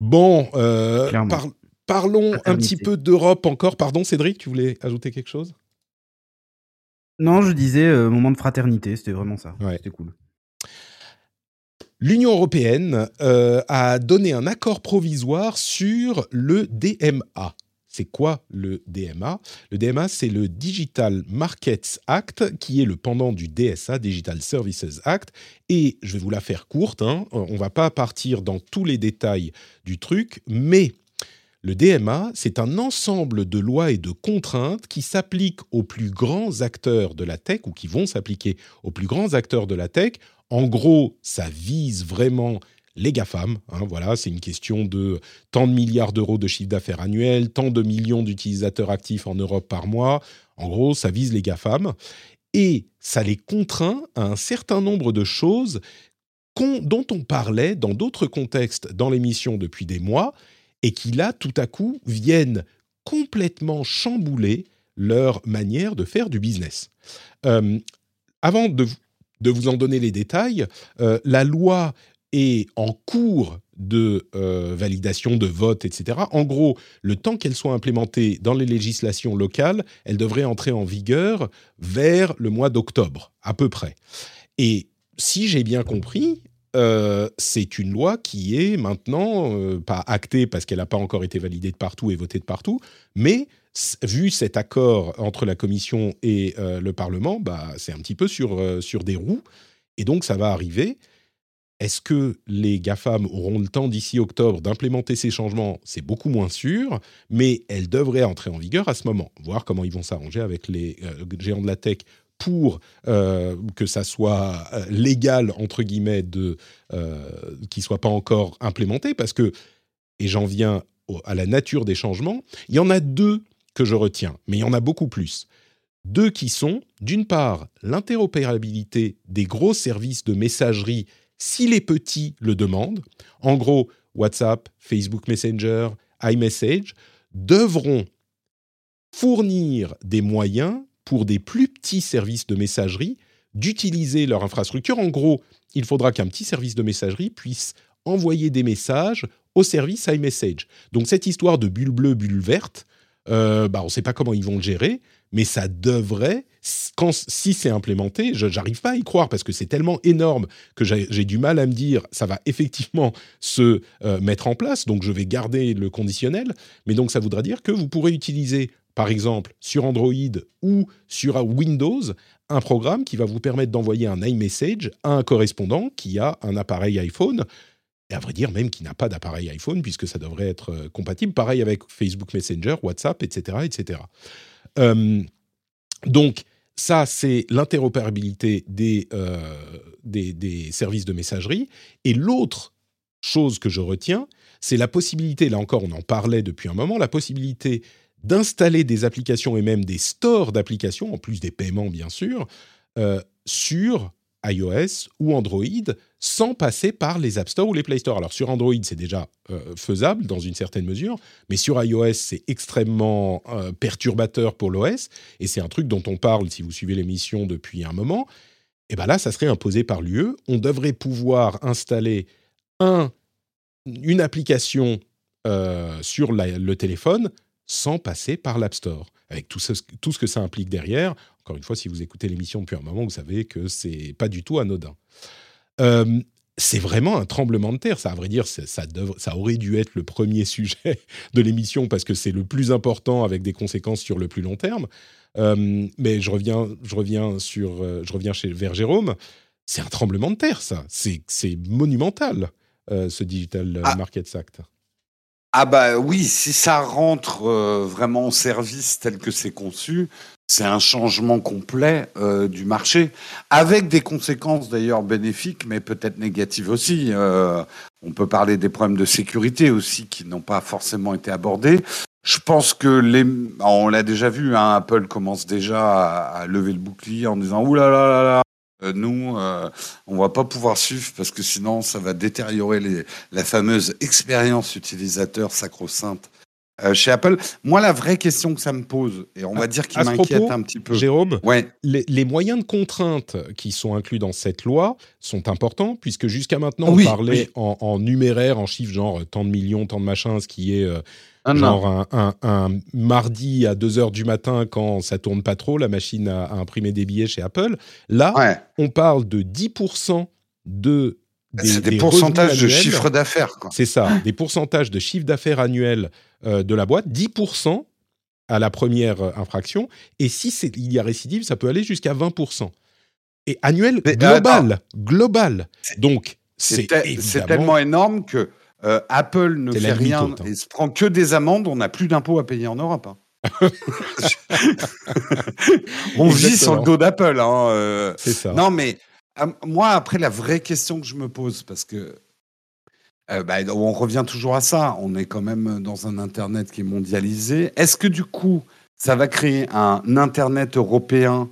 Bon, euh, parlons un petit peu d'Europe encore. Pardon, Cédric, tu voulais ajouter quelque chose? Non, je disais euh, moment de fraternité, c'était vraiment ça. C'était cool. L'Union européenne euh, a donné un accord provisoire sur le DMA. C'est quoi le DMA Le DMA, c'est le Digital Markets Act, qui est le pendant du DSA, Digital Services Act. Et je vais vous la faire courte, hein. on ne va pas partir dans tous les détails du truc, mais le DMA, c'est un ensemble de lois et de contraintes qui s'appliquent aux plus grands acteurs de la tech, ou qui vont s'appliquer aux plus grands acteurs de la tech. En gros, ça vise vraiment les GAFAM. Hein, voilà, c'est une question de tant de milliards d'euros de chiffre d'affaires annuel, tant de millions d'utilisateurs actifs en Europe par mois. En gros, ça vise les GAFAM. Et ça les contraint à un certain nombre de choses dont on parlait dans d'autres contextes dans l'émission depuis des mois, et qui là, tout à coup, viennent complètement chambouler leur manière de faire du business. Euh, avant de, vous en donner les détails, euh, la loi est en cours de euh, validation, de vote, etc. En gros, le temps qu'elle soit implémentée dans les législations locales, elle devrait entrer en vigueur vers le mois d'octobre, à peu près. Et si j'ai bien compris, euh, c'est une loi qui est maintenant euh, pas actée parce qu'elle n'a pas encore été validée de partout et votée de partout, mais vu cet accord entre la Commission et le Parlement, bah, c'est un petit peu sur, sur des roues. Et donc, ça va arriver. Est-ce que les GAFAM auront le temps d'ici octobre d'implémenter ces changements? C'est beaucoup moins sûr, mais elles devraient entrer en vigueur à ce moment, voir comment ils vont s'arranger avec les euh, géants de la tech pour euh, que ça soit euh, légal, entre guillemets, de, qui ne soit pas encore implémenté, parce que, et j'en viens à la nature des changements, il y en a deux que je retiens, mais il y en a beaucoup plus. Deux qui sont, d'une part, l'interopérabilité des gros services de messagerie si les petits le demandent. En gros, WhatsApp, Facebook Messenger, iMessage devront fournir des moyens pour des plus petits services de messagerie d'utiliser leur infrastructure. En gros, il faudra qu'un petit service de messagerie puisse envoyer des messages au service iMessage. Donc cette histoire de bulle bleue, bulle verte, euh, bah, on ne sait pas comment ils vont le gérer, mais ça devrait, quand, si c'est implémenté, je n'arrive pas à y croire parce que c'est tellement énorme que j'ai du mal à me dire ça va effectivement se euh, mettre en place, donc je vais garder le conditionnel, mais donc ça voudra dire que vous pourrez utiliser par exemple sur Android ou sur Windows un programme qui va vous permettre d'envoyer un iMessage à un correspondant qui a un appareil iPhone et à vrai dire même qui n'a pas d'appareil iPhone puisque ça devrait être euh, compatible. Pareil avec Facebook Messenger, WhatsApp, etc., etc. Euh, donc ça, c'est l'interopérabilité euh, des, des, services de messagerie. Et l'autre chose que je retiens, c'est la possibilité, là encore on en parlait depuis un moment, la possibilité d'installer des applications et même des stores d'applications, en plus des paiements bien sûr, sur iOS ou Android sans passer par les App Store ou les Play Store. Alors sur Android, c'est déjà euh, faisable dans une certaine mesure, mais sur iOS, c'est extrêmement euh, perturbateur pour l'OS, et c'est un truc dont on parle si vous suivez l'émission depuis un moment. Et bien là, ça serait imposé par l'UE. On devrait pouvoir installer un, une application euh, sur le téléphone sans passer par l'App Store, avec tout ce, tout ce que ça implique derrière. Encore une fois, si vous écoutez l'émission depuis un moment, vous savez que c'est pas du tout anodin. Euh, c'est vraiment un tremblement de terre. Ça, à vrai dire, ça, ça, aurait dû être le premier *laughs* sujet de l'émission parce que c'est le plus important avec des conséquences sur le plus long terme. Euh, mais je reviens, je reviens sur, euh, je reviens chez vers Jérôme. C'est un tremblement de terre, ça. C'est monumental, ce Digital ah. Markets Act. Ah bah oui, si ça rentre vraiment au service tel que c'est conçu, c'est un changement complet euh, du marché, avec des conséquences d'ailleurs bénéfiques, mais peut-être négatives aussi. Euh, on peut parler des problèmes de sécurité aussi qui n'ont pas forcément été abordés. Je pense que les, on l'a déjà vu, hein, Apple commence déjà à, lever le bouclier en disant ouh. Euh, nous, euh, on va pas pouvoir suivre parce que sinon, ça va détériorer les, la fameuse expérience utilisateur sacro-sainte euh, chez Apple. Moi, la vraie question que ça me pose, et on va dire qu'il m'inquiète un petit peu. Jérôme, ouais. les, moyens de contrainte qui sont inclus dans cette loi sont importants, puisque jusqu'à maintenant, on parlait En, numéraire, en chiffres, genre tant de millions, tant de machins, ce qui est euh, ah, genre un, mardi à 2 heures du matin quand ça tourne pas trop, la machine à, imprimer des billets chez Apple. Là, on parle de 10% de c'est des, pourcentages de chiffre d'affaires. C'est ça, des pourcentages de chiffre d'affaires annuel euh, de la boîte, 10% à la première euh, infraction, et si il y a récidive, ça peut aller jusqu'à 20%. Et annuel global, global. Donc, c'est tellement énorme que euh, Apple ne fait rien hein. et se prend que des amendes, on n'a plus d'impôts à payer en Europe. Hein. *laughs* on vit sur le dos d'Apple. Hein, c'est ça. Non, mais ah, moi, après, la vraie question que je me pose, parce que euh, bah, on revient toujours à ça, on est quand même dans un Internet qui est mondialisé. Est-ce que du coup, ça va créer un Internet européen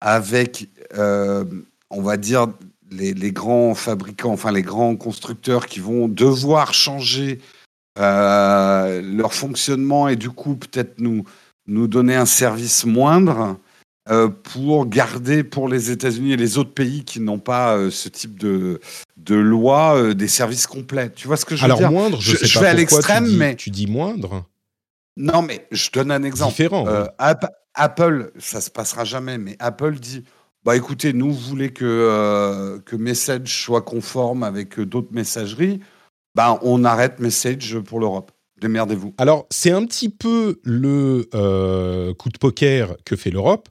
avec, euh, on va dire, les, grands fabricants, enfin les grands constructeurs qui vont devoir changer euh, leur fonctionnement et du coup peut-être nous, nous donner un service moindre euh, pour garder pour les États-Unis et les autres pays qui n'ont pas euh, ce type de, de loi des services complets. Tu vois ce que je veux Alors, dire? moindre, je, sais vais à l'extrême, mais tu dis moindre. Non, mais je donne un exemple. Différent. Apple, ça se passera jamais, mais Apple dit bah écoutez, nous voulons que que Message soit conforme avec d'autres messageries. Bah, on arrête Message pour l'Europe. Démerdez-vous. Alors, c'est un petit peu le coup de poker que fait l'Europe.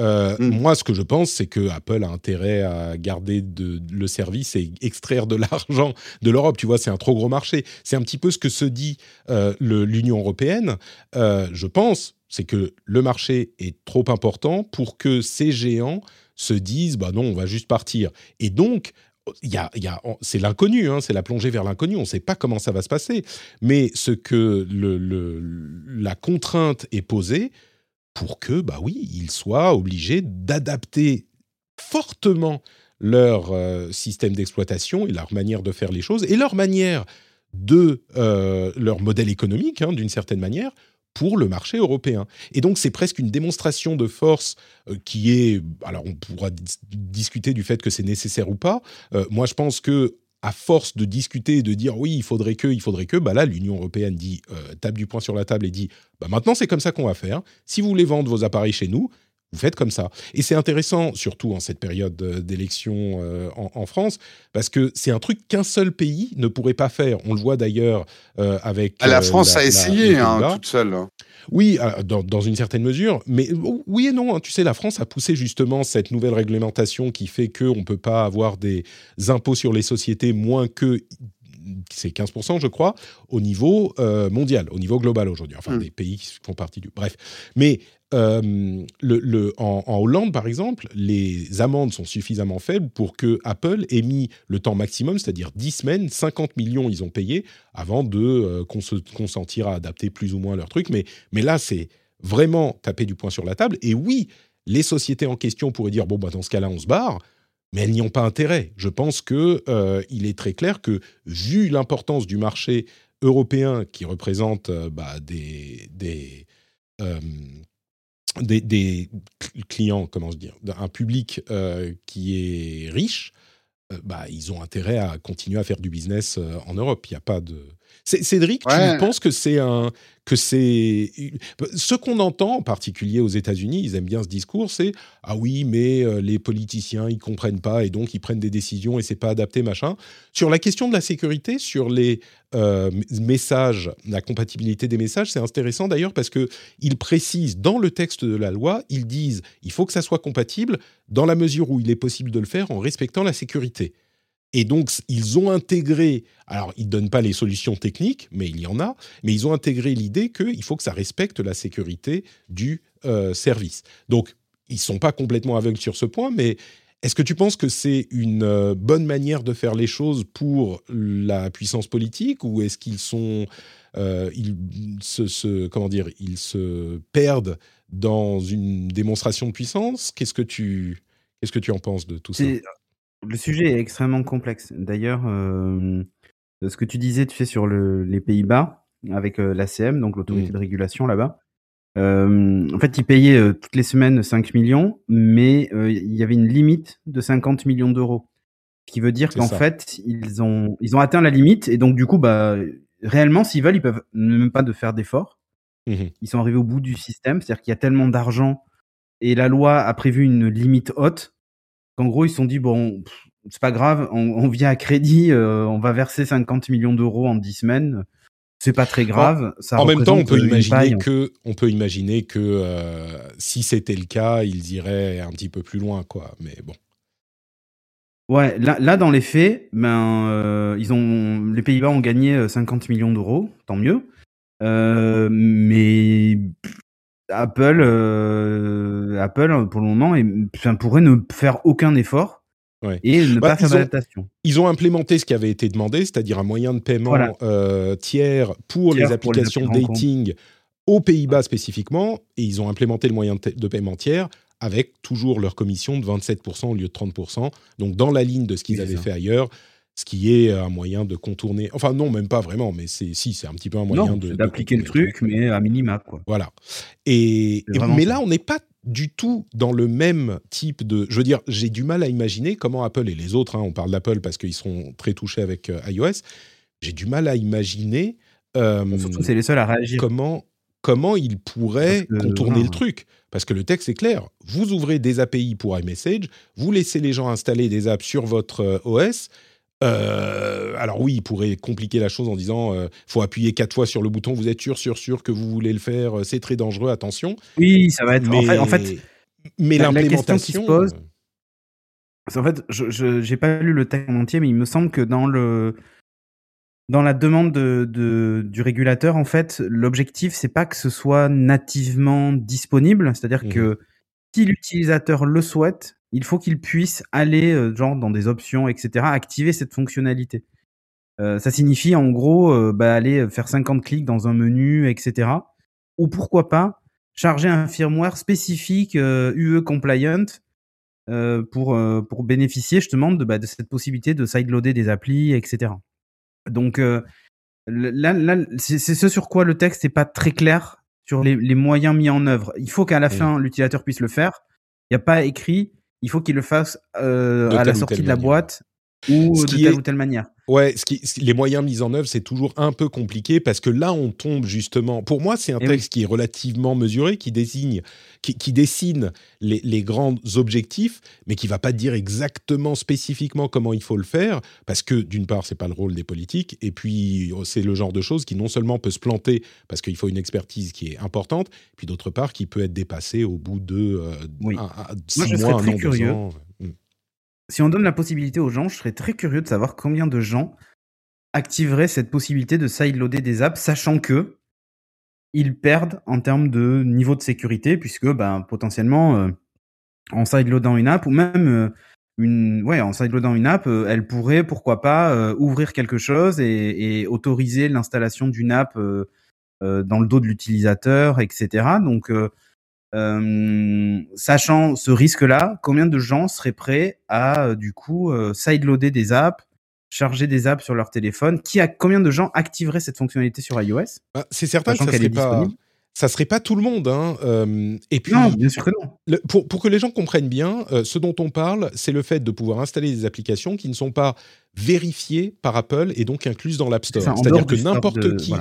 Euh, mmh. Moi, ce que je pense, c'est que Apple a intérêt à garder le service et extraire de *laughs* l'argent de l'Europe. Tu vois, c'est un trop gros marché. C'est un petit peu ce que se dit euh, l'Union européenne. Euh, je pense, c'est que le marché est trop important pour que ces géants se disent, bah non, on va juste partir. Et donc, il y a, c'est l'inconnu, hein, c'est la plongée vers l'inconnu. On ne sait pas comment ça va se passer, mais ce que la contrainte est posée, pour que, bah oui, ils soient obligés d'adapter fortement leur euh, système d'exploitation et leur manière de faire les choses et leur manière de euh, leur modèle économique, hein, d'une certaine manière, pour le marché européen. Et donc c'est presque une démonstration de force euh, qui est, alors on pourra discuter du fait que c'est nécessaire ou pas. Euh, moi je pense que à force de discuter et de dire oui, il faudrait que, il faudrait que, bah là, l'Union européenne dit, euh, tape du poing sur la table et dit, bah maintenant c'est comme ça qu'on va faire. Si vous voulez vendre vos appareils chez nous, vous faites comme ça. Et c'est intéressant, surtout en cette période d'élection euh, en, France, parce que c'est un truc qu'un seul pays ne pourrait pas faire. On le voit d'ailleurs euh, avec. Ah, la euh, France a essayé hein, toute seule. Hein. Oui, dans, une certaine mesure, mais oui et non. Hein. Tu sais, la France a poussé justement cette nouvelle réglementation qui fait qu'on ne peut pas avoir des impôts sur les sociétés moins que c'est 15%, je crois, au niveau mondial, au niveau global aujourd'hui. Enfin, mmh. des pays qui font partie du. Bref. Mais euh, le, en, Hollande, par exemple, les amendes sont suffisamment faibles pour que Apple ait mis le temps maximum, c'est-à-dire 10 semaines, 50 millions ils ont payé avant de euh, consentir à adapter plus ou moins leur truc. Mais, mais là, c'est vraiment taper du poing sur la table. Et oui, les sociétés en question pourraient dire bon, bah, dans ce cas-là, on se barre. Mais elles n'y ont pas intérêt. Je pense que euh, il est très clair que, vu l'importance du marché européen qui représente bah, des, des, clients, comment se dire, un public euh, qui est riche, euh, bah, ils ont intérêt à continuer à faire du business euh, en Europe. Il n'y a pas de. Cédric, tu penses que c'est un que c'est ce qu'on entend en particulier aux États-Unis, ils aiment bien ce discours, c'est ah oui, mais euh, les politiciens ils comprennent pas et donc ils prennent des décisions et c'est pas adapté machin. Sur la question de la sécurité, sur les euh, messages, la compatibilité des messages, c'est intéressant d'ailleurs parce que ils précisent dans le texte de la loi, ils disent il faut que ça soit compatible dans la mesure où il est possible de le faire en respectant la sécurité. Et donc, ils ont intégré, alors ils ne donnent pas les solutions techniques, mais il y en a, mais ils ont intégré l'idée qu'il faut que ça respecte la sécurité du euh, service. Donc, ils ne sont pas complètement aveugles sur ce point, mais est-ce que tu penses que c'est une euh, bonne manière de faire les choses pour la puissance politique ou est-ce qu'ils sont, euh, ils se, comment dire, ils se perdent dans une démonstration de puissance? Qu'est-ce que qu'est-ce que tu en penses de tout ça? Le sujet est extrêmement complexe. D'ailleurs, euh, ce que tu disais, tu sais, sur les Pays-Bas, avec euh, l'ACM, donc l'autorité mmh. de régulation là-bas, euh, en fait, ils payaient toutes les semaines 5 millions, mais il y avait une limite de 50 millions d'euros. Ce qui veut dire qu'en fait, ils ont, ils ont atteint la limite, et donc du coup, bah, réellement, s'ils veulent, ils peuvent même pas de faire d'efforts. Mmh ils sont arrivés au bout du système, c'est-à-dire qu'il y a tellement d'argent, et la loi a prévu une limite haute qu'en gros, ils se sont dit, bon, c'est pas grave, on, vient à crédit, euh, on va verser 50 millions d'euros en 10 semaines. C'est pas très grave. Ça en même temps, on peut imaginer que, on peut imaginer que euh, si c'était le cas, ils iraient un petit peu plus loin, quoi. Mais bon. Ouais, là, là dans les faits, ben, euh, ils ont, les Pays-Bas ont gagné 50 millions d'euros, tant mieux. mais Apple, euh, Apple pour le moment, pourrait ne faire aucun effort et ne bah, pas faire d'adaptation. Ils ont implémenté ce qui avait été demandé, c'est-à-dire un moyen de paiement euh, tiers pour les applications dating aux Pays-Bas spécifiquement, et ils ont implémenté le moyen de, paiement tiers avec toujours leur commission de 27% au lieu de 30%, donc dans la ligne de ce qu'ils avaient fait ailleurs ce qui est un moyen de contourner. Enfin, non, même pas vraiment, mais c'est si, c'est un petit peu un moyen de. d'appliquer le truc, mais à minima, quoi. Voilà. Et, mais là, on n'est pas du tout dans le même type de. Je veux dire, j'ai du mal à imaginer comment Apple et les autres, hein, on parle d'Apple parce qu'ils sont très touchés avec euh, iOS, j'ai du mal à imaginer. Euh, Surtout, c'est les seuls à réagir. Comment, comment ils pourraient contourner le truc Parce que le texte est clair. Vous ouvrez des API pour iMessage, vous laissez les gens installer des apps sur votre euh, OS euh, alors oui, il pourrait compliquer la chose en disant euh, faut appuyer quatre fois sur le bouton. Vous êtes sûr, sûr, sûr que vous voulez le faire. Euh, c'est très dangereux. Attention. Oui, ça va être. Mais, en fait, mais l'implémentation qui se pose. En fait, je n'ai pas lu le texte en entier, mais il me semble que dans le dans la demande de, du régulateur, en fait, l'objectif c'est pas que ce soit nativement disponible, c'est-à-dire mmh que si l'utilisateur le souhaite, il faut qu'il puisse aller, euh, genre, dans des options, etc., activer cette fonctionnalité. Euh, ça signifie, en gros, euh, bah, aller faire 50 clics dans un menu, etc. Ou pourquoi pas charger un firmware spécifique UE compliant pour, pour bénéficier justement de, bah, de cette possibilité de sideloader des applis, etc. Donc là, là c'est ce sur quoi le texte n'est pas très clair sur les, moyens mis en œuvre. Il faut qu'à la fin, l'utilisateur puisse le faire. Il n'y a pas écrit, il faut qu'il le fasse euh, à la sortie de la boîte ou de telle ou telle manière. Ouais, ce qui, les moyens mis en œuvre, c'est toujours un peu compliqué parce que là, on tombe justement. Pour moi, c'est un eh texte qui est relativement mesuré, qui désigne, qui, dessine les, grands objectifs, mais qui va pas dire exactement spécifiquement comment il faut le faire, parce que d'une part, c'est pas le rôle des politiques, et puis c'est le genre de choses qui non seulement peut se planter parce qu'il faut une expertise qui est importante, puis d'autre part, qui peut être dépassée au bout de euh, six mois, un an, deux ans si on donne la possibilité aux gens, je serais très curieux de savoir combien de gens activeraient cette possibilité de sideloader des apps, sachant que ils perdent en termes de niveau de sécurité, puisque ben, potentiellement, euh, en sideloadant une app, ou même euh, une, ouais, en sideloadant une app, euh, elle pourrait, pourquoi pas, ouvrir quelque chose et, et autoriser l'installation d'une app dans le dos de l'utilisateur, etc. Donc, sachant ce risque-là, combien de gens seraient prêts à euh, du coup euh, sideloader des apps, charger des apps sur leur téléphone? Qui a combien de gens activeraient cette fonctionnalité sur iOS? Bah, C'est certain que ça serait pas ça serait pas tout le monde. Hein. et puis, non, bien sûr que non. pour, pour, que les gens comprennent bien, ce dont on parle, c'est le fait de pouvoir installer des applications qui ne sont pas vérifiées par Apple et donc incluses dans l'App Store. C'est-à-dire que n'importe qui,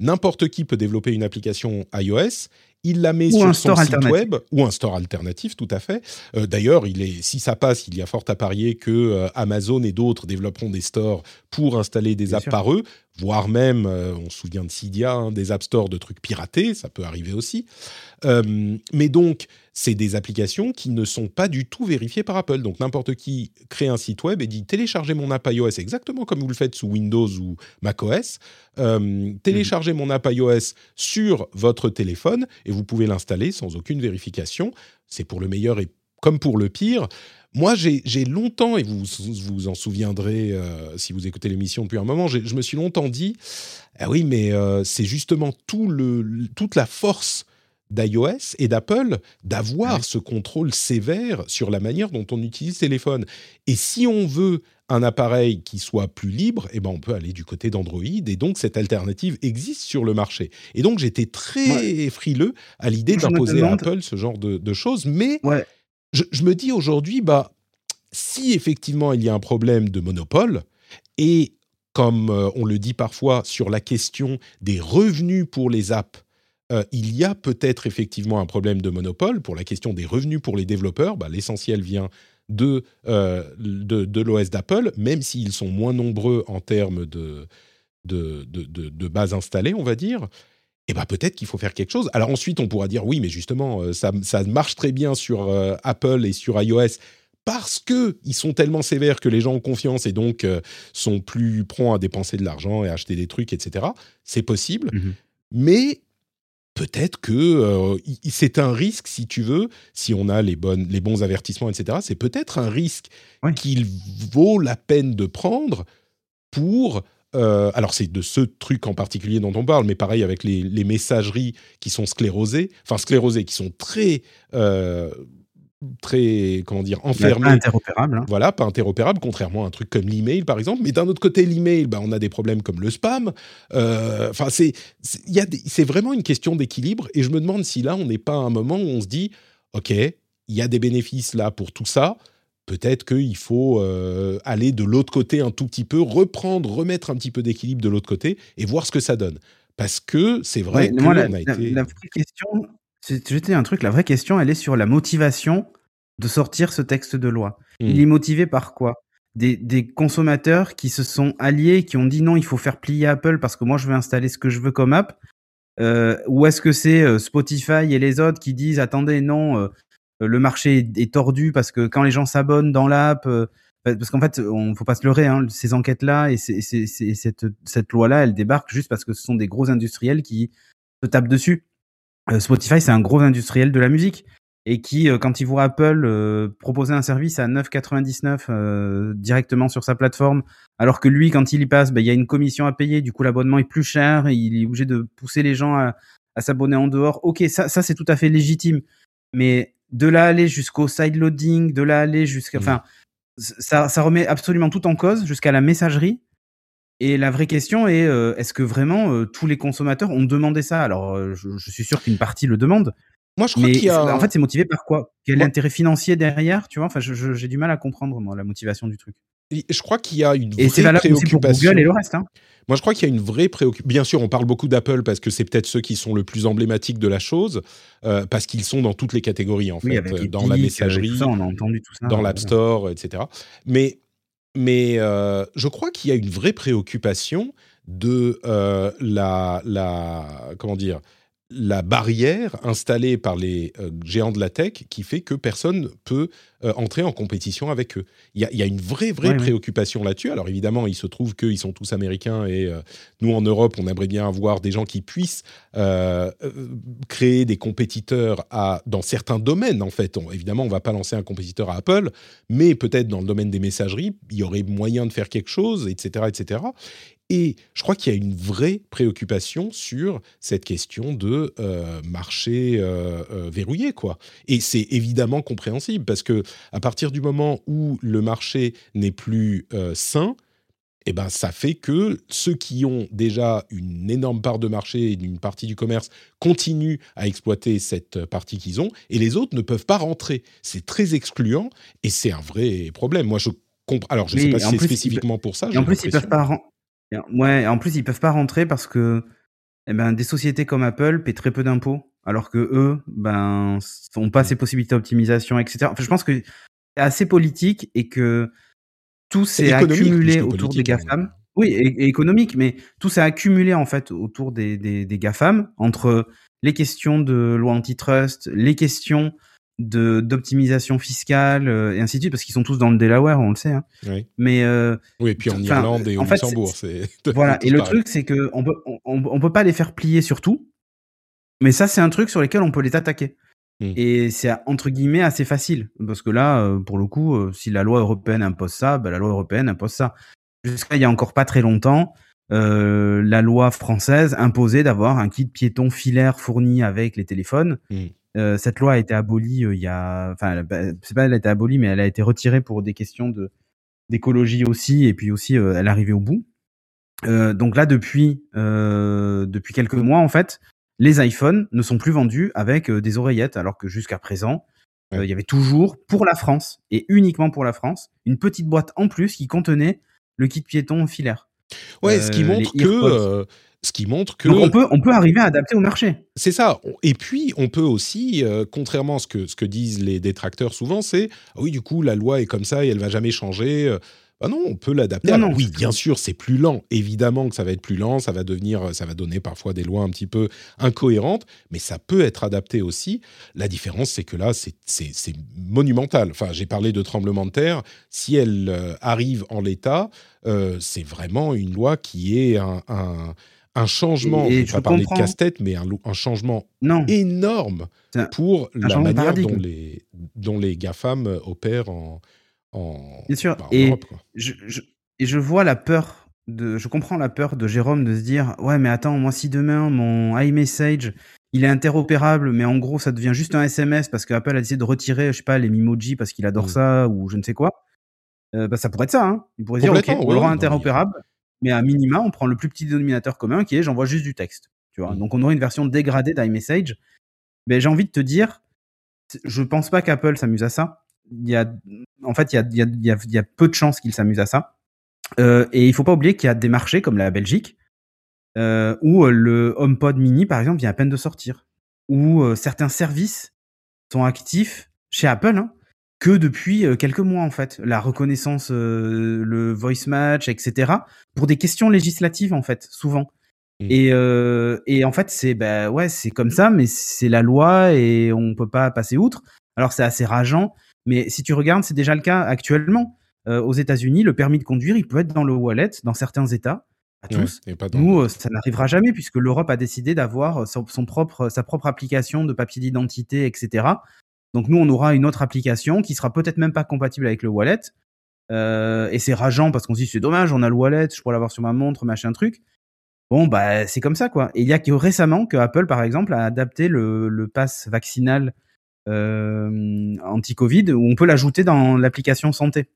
n'importe qui peut développer une application iOS il la met sur son site web ou un store alternatif, tout à fait. Euh, d'ailleurs, il est, si ça passe, il y a fort à parier que euh, Amazon et d'autres développeront des stores pour installer des apps par eux, voire même, euh, on se souvient de Cydia, hein, des app stores de trucs piratés, ça peut arriver aussi. mais donc, c'est des applications qui ne sont pas du tout vérifiées par Apple. Donc n'importe qui crée un site web et dit téléchargez mon app iOS exactement comme vous le faites sous Windows ou macOS. Euh, téléchargez mon app iOS sur votre téléphone et vous pouvez l'installer sans aucune vérification. C'est pour le meilleur et comme pour le pire. Moi, j'ai longtemps, et vous vous en souviendrez euh, si vous écoutez l'émission depuis un moment, je me suis longtemps dit, ah oui, mais euh, c'est justement tout le, toute la force d'iOS et d'Apple d'avoir ce contrôle sévère sur la manière dont on utilise le téléphone. Et si on veut un appareil qui soit plus libre, eh ben on peut aller du côté d'Android et donc cette alternative existe sur le marché. Et donc j'étais très frileux à l'idée d'imposer à Apple ce genre de, choses, mais je, me dis aujourd'hui, bah si effectivement il y a un problème de monopole et comme euh, on le dit parfois sur la question des revenus pour les apps euh, il y a peut-être effectivement un problème de monopole pour la question des revenus pour les développeurs. Bah, l'essentiel vient de, euh, de, l'OS d'Apple, même s'ils sont moins nombreux en termes de, de, de, bases installées, on va dire. Et eh bah, peut-être qu'il faut faire quelque chose. Alors ensuite, on pourra dire oui, mais justement, euh, ça, ça marche très bien sur Apple et sur iOS parce qu'ils sont tellement sévères que les gens ont confiance et donc sont plus prompts à dépenser de l'argent et à acheter des trucs, etc. C'est possible. Mmh mais peut-être que euh, c'est un risque, si tu veux, si on a les, bonnes, les bons avertissements, etc. C'est peut-être un risque qu'il vaut la peine de prendre pour... Euh, alors c'est de ce truc en particulier dont on parle, mais pareil avec les, les messageries qui sont sclérosées, enfin sclérosées, qui sont très euh, très comment dire enfermé pas interopérable hein. voilà pas interopérable contrairement à un truc comme l'email par exemple. Mais d'un autre côté l'email bah, on a des problèmes comme le spam. Euh, enfin c'est c'est vraiment une question d'équilibre. Et je me demande si là on n'est pas à un moment où on se dit ok il y a des bénéfices là pour tout ça. Peut-être qu'il faut euh, aller de l'autre côté un tout petit peu reprendre remettre un petit peu d'équilibre de l'autre côté et voir ce que ça donne. Parce que c'est vrai que la, a été la vraie question J'étais un truc, la vraie question, elle est sur la motivation de sortir ce texte de loi. Il mmh. est motivé par quoi? Des, des, consommateurs qui se sont alliés, qui ont dit non, il faut faire plier Apple parce que moi je veux installer ce que je veux comme app. Euh, ou est-ce que c'est euh, Spotify et les autres qui disent attendez non, euh, le marché est, tordu parce que quand les gens s'abonnent dans l'app, euh, parce qu'en fait on faut pas se leurrer, hein, ces enquêtes là et cette, cette loi là, elle débarque juste parce que ce sont des gros industriels qui se tapent dessus. Euh, Spotify, c'est un gros industriel de la musique et qui, euh, quand il voit Apple euh, proposer un service à 9,99 directement sur sa plateforme, alors que lui, quand il y passe, ben, il y a une commission à payer, du coup l'abonnement est plus cher, et il est obligé de pousser les gens à, s'abonner en dehors. Ok, ça, ça c'est tout à fait légitime, mais de là aller jusqu'au sideloading, de là aller jusqu'à, mmh. enfin, ça, ça remet absolument tout en cause jusqu'à la messagerie. Et la vraie question est, est-ce que vraiment tous les consommateurs ont demandé ça? Alors, je, suis sûr qu'une partie le demande. Moi, je crois qu'il y a. En fait, c'est motivé par quoi? Quel intérêt financier derrière Tu vois? Enfin, j'ai du mal à comprendre moi la motivation du truc. Je crois qu'il y a une vraie et c'est préoccupation. Pour Google et le reste. Hein. Moi, je crois qu'il y a une vraie préoccupation. Bien sûr, on parle beaucoup d'Apple parce que c'est peut-être ceux qui sont le plus emblématiques de la chose, euh, parce qu'ils sont dans toutes les catégories, en fait, dans la messagerie, on a entendu tout ça, dans l'App Store, etc. Mais, mais euh, je crois qu'il y a une vraie préoccupation de euh, la, la, comment dire, la barrière installée par les euh, géants de la tech qui fait que personne peut euh, entrer en compétition avec eux. Il y, a, une vraie, vraie préoccupation là-dessus. Alors évidemment, il se trouve qu'ils sont tous américains et euh, nous, en Europe, on aimerait bien avoir des gens qui puissent créer des compétiteurs à, dans certains domaines, en fait. évidemment, on ne va pas lancer un compétiteur à Apple, mais peut-être dans le domaine des messageries, il y aurait moyen de faire quelque chose, etc. etc. Et je crois qu'il y a une vraie préoccupation sur cette question de euh, marché euh, euh, verrouillé, quoi. Et c'est évidemment compréhensible parce que à partir du moment où le marché n'est plus sain, eh ben, ça fait que ceux qui ont déjà une énorme part de marché et une partie du commerce continuent à exploiter cette partie qu'ils ont, et les autres ne peuvent pas rentrer. C'est très excluant, et c'est un vrai problème. Moi, je. Alors, je ne sais pas si c'est spécifiquement pour ça. en plus, ils peuvent pas Ouais, en plus, ils peuvent pas rentrer parce que eh ben, des sociétés comme Apple paient très peu d'impôts, alors que eux, ben, n'ont pas ces possibilités d'optimisation, etc. Enfin, je pense que c'est assez politique et que tout s'est accumulé autour des GAFAM. Oui, et, économique, mais tout s'est accumulé en fait autour des, des, des GAFAM, entre les questions de loi antitrust, les questions de d'optimisation fiscale euh, et ainsi de suite parce qu'ils sont tous dans le Delaware on le sait hein. oui. mais euh, oui et puis en Irlande et au Luxembourg c'est *laughs* voilà et le truc c'est que on peut on, peut pas les faire plier sur tout mais ça c'est un truc sur lequel on peut les attaquer hmm. et c'est entre guillemets assez facile parce que là euh, pour le coup si la loi européenne impose ça ben, la loi européenne impose ça jusqu'à il y a encore pas très longtemps la loi française imposait d'avoir un kit piéton filaire fourni avec les téléphones hmm. Euh, cette loi a été abolie euh, il y a, enfin, c'est pas elle a été abolie, mais elle a été retirée pour des questions de d'écologie aussi, et puis aussi euh, elle est arrivée au bout. donc là, depuis depuis quelques mois, en fait, les iPhones ne sont plus vendus avec des oreillettes, alors que jusqu'à présent, il y avait toujours pour la France et uniquement pour la France une petite boîte en plus qui contenait le kit piéton filaire. Ouais, ce qui montre que ce qui montre que... on peut, on peut arriver à adapter au marché. C'est ça. Et puis, on peut aussi, euh, contrairement à ce que, ce que disent les détracteurs souvent, c'est ah oui, du coup, la loi est comme ça et elle va jamais changer. Euh. Ah non, on peut l'adapter. oui, bien sûr, c'est plus lent. Évidemment que ça va être plus lent, ça va devenir, ça va donner parfois des lois un petit peu incohérentes, mais ça peut être adapté aussi. La différence, c'est que là, c'est monumental. Enfin, j'ai parlé de tremblement de terre. Si elle euh, arrive en l'état, c'est vraiment une loi qui est un un changement, je ne vais pas parler de casse-tête, mais un, un changement énorme pour la manière dont les, dont les GAFAM opèrent en, en, Bien sûr. Bah, et Europe. Je, et je vois la peur, de, je comprends la peur de Jérôme de se dire Ouais, mais attends, moi, si demain mon iMessage il est interopérable, mais en gros, ça devient juste un SMS parce qu'Apple a décidé de retirer, je sais pas, les Mimoji parce qu'il adore mm. ça ou je ne sais quoi. Euh, bah, ça pourrait être ça. Hein. Il pourrait dire, OK, on le rend interopérable mais à minima, on prend le plus petit dénominateur commun qui est j'envoie juste du texte. Tu vois mmh. Donc on aurait une version dégradée d'iMessage. Mais j'ai envie de te dire, je pense pas qu'Apple s'amuse à ça. Il y a, en fait, il y a, il y a, il y a, il y a peu de chances qu'il s'amuse à ça. Euh, et il faut pas oublier qu'il y a des marchés comme la Belgique euh, où le HomePod Mini, par exemple, vient à peine de sortir, où euh, certains services sont actifs chez Apple. Hein, que depuis euh, quelques mois en fait, la reconnaissance, euh, le voice match, etc. Pour des questions législatives en fait, souvent. Mmh. Et, euh, et en fait c'est bah ouais c'est comme ça, mais c'est la loi et on peut pas passer outre. Alors c'est assez rageant, mais si tu regardes, c'est déjà le cas actuellement. aux États-Unis, le permis de conduire, il peut être dans le wallet dans certains États. À tous. Nous, ça n'arrivera jamais puisque l'Europe a décidé d'avoir son, propre, sa propre application de papier d'identité, etc. Donc nous, on aura une autre application qui sera peut-être même pas compatible avec le wallet. Euh, et c'est rageant parce qu'on se dit c'est dommage, on a le wallet, je pourrais l'avoir sur ma montre, machin truc. Bon bah c'est comme ça quoi. Et il y a que récemment que Apple par exemple a adapté le, le pass vaccinal euh, anti-Covid où on peut l'ajouter dans l'application santé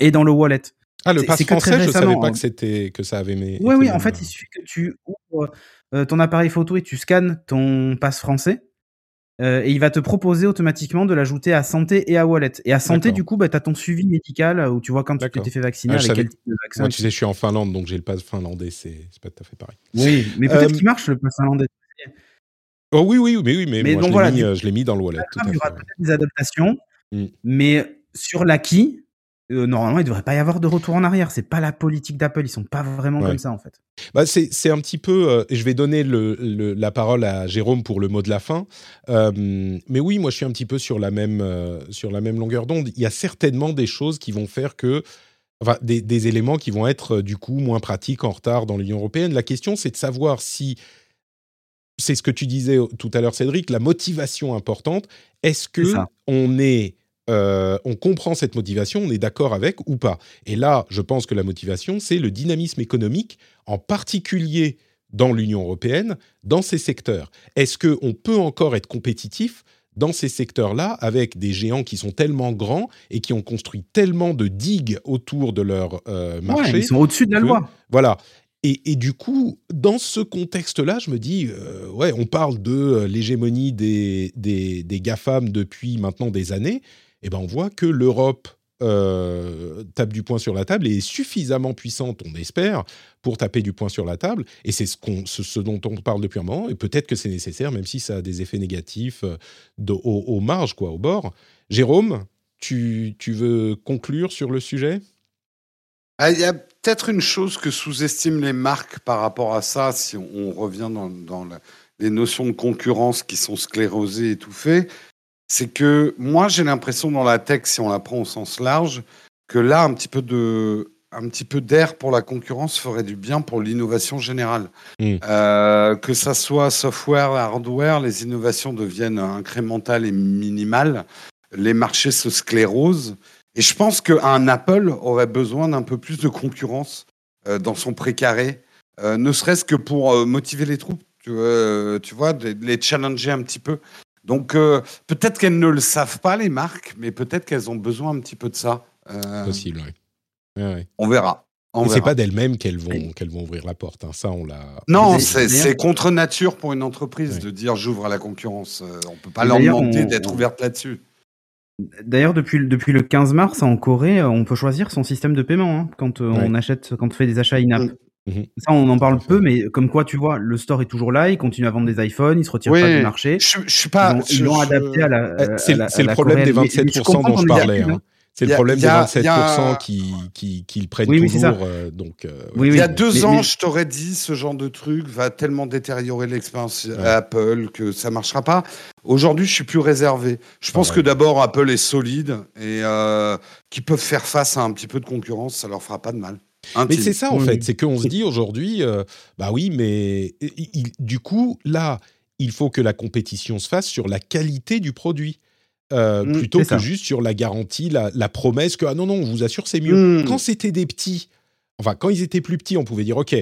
et dans le wallet. Ah, le pass français, je savais pas que c'était que ça avait. Oui, oui. En fait, il suffit que tu ouvres ton appareil photo et tu scannes ton pass français. Euh, et il va te proposer automatiquement de l'ajouter à santé et à wallet. Et à santé, du coup, bah, tu as ton suivi médical où tu vois quand tu t'es fait vacciner, ah, avec quel type de vaccin. Moi, tu sais, je suis en Finlande, donc j'ai le pass finlandais, c'est pas tout à fait pareil. Oui, mais peut-être euh, qu'il marche le pass finlandais. Oh oui, oui, mais oui, mais, moi, donc, je l'ai mis, mis, dans le wallet. il y aura peut-être des adaptations, mmh. mais sur l'acquis, euh, normalement, il ne devrait pas y avoir de retour en arrière. C'est pas la politique d'Apple. Ils sont pas vraiment comme ça, en fait. Bah, c'est un petit peu. Euh, je vais donner le, la parole à Jérôme pour le mot de la fin. Euh, mais oui, moi, je suis un petit peu sur la même, sur la même longueur d'onde. Il y a certainement des choses qui vont faire que. Enfin, des, des éléments qui vont être, du coup, moins pratiques, en retard dans l'Union européenne. La question, c'est de savoir si. C'est ce que tu disais tout à l'heure, Cédric, la motivation importante. Est-ce que on est euh, on comprend cette motivation, on est d'accord avec ou pas. Et là, je pense que la motivation, c'est le dynamisme économique, en particulier dans l'Union européenne, dans ces secteurs. Est-ce qu'on peut encore être compétitif dans ces secteurs-là avec des géants qui sont tellement grands et qui ont construit tellement de digues autour de leur euh, marché Ils sont au-dessus de la loi. Voilà. Et, du coup, dans ce contexte-là, je me dis, euh, ouais, on parle de l'hégémonie des, des, des GAFAM depuis maintenant des années eh ben on voit que l'Europe euh, tape du poing sur la table et est suffisamment puissante, on espère, pour taper du poing sur la table. Et c'est ce, dont on parle depuis un moment. Et peut-être que c'est nécessaire, même si ça a des effets négatifs euh, aux, marges, au bord. Jérôme, tu, veux conclure sur le sujet? Ah, Il y a peut-être une chose que sous-estiment les marques par rapport à ça, si on, revient dans, les notions de concurrence qui sont sclérosées, étouffées c'est que moi, j'ai l'impression dans la tech, si on la prend au sens large, que là, un petit peu de un petit peu d'air pour la concurrence ferait du bien pour l'innovation générale. Hmm. Euh, que ça soit software, hardware, les innovations deviennent incrémentales et minimales. Les marchés se sclérosent. Et je pense qu'un Apple aurait besoin d'un peu plus de concurrence euh, dans son précaré, euh, ne serait-ce que pour motiver les troupes, tu vois, les challenger un petit peu. Donc euh, peut-être qu'elles ne le savent pas, les marques, mais peut-être qu'elles ont besoin un petit peu de ça. Euh, Possible, oui. On verra. Mais c'est pas d'elles-mêmes qu'elles vont, qu'elles vont ouvrir la porte. Hein. Ça, on l'a. Non, c'est contre nature pour une entreprise de dire j'ouvre à la concurrence. Euh, on peut pas leur demander d'être ouverte là-dessus. D'ailleurs, depuis, depuis le 15 mars, en Corée, on peut choisir son système de paiement hein, quand on achète, quand on fait des achats in-app. Mhm. Ça, on en parle peu, mais comme quoi, tu vois, le store est toujours là, il continue à vendre des iPhones, il se retire pas du marché. Je, je suis pas. Ils l'ont adapté à la. Eh, c'est le problème des 27% dont je parlais. Hein. C'est le problème des 27% qui, qui, qui, le prennent oui, toujours. Euh, donc, euh, il y a deux ans, je t'aurais dit, ce genre de truc va tellement détériorer l'expérience Apple que ça marchera pas. Aujourd'hui, je suis plus réservé. Je pense que d'abord, Apple est solide et euh, qu'ils peuvent faire face à un petit peu de concurrence, ça leur fera pas de mal. Mais c'est ça en fait, c'est qu'on se dit aujourd'hui, euh, bah oui, mais du coup, là, il faut que la compétition se fasse sur la qualité du produit. Euh, mmh, plutôt que juste sur la garantie, la, promesse que ah non non, on vous assure c'est mieux. Mmh. Quand c'était des petits, enfin quand ils étaient plus petits, on pouvait dire ok,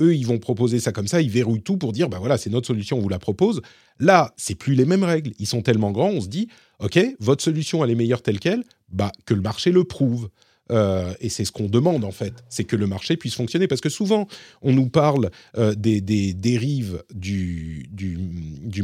eux ils vont proposer ça comme ça, ils verrouillent tout pour dire bah voilà c'est notre solution, on vous la propose. Là c'est plus les mêmes règles, ils sont tellement grands, on se dit ok votre solution elle est meilleure telle quelle, bah que le marché le prouve. Euh, et c'est ce qu'on demande en fait, c'est que le marché puisse fonctionner. Parce que souvent, on nous parle euh, des, dérives du,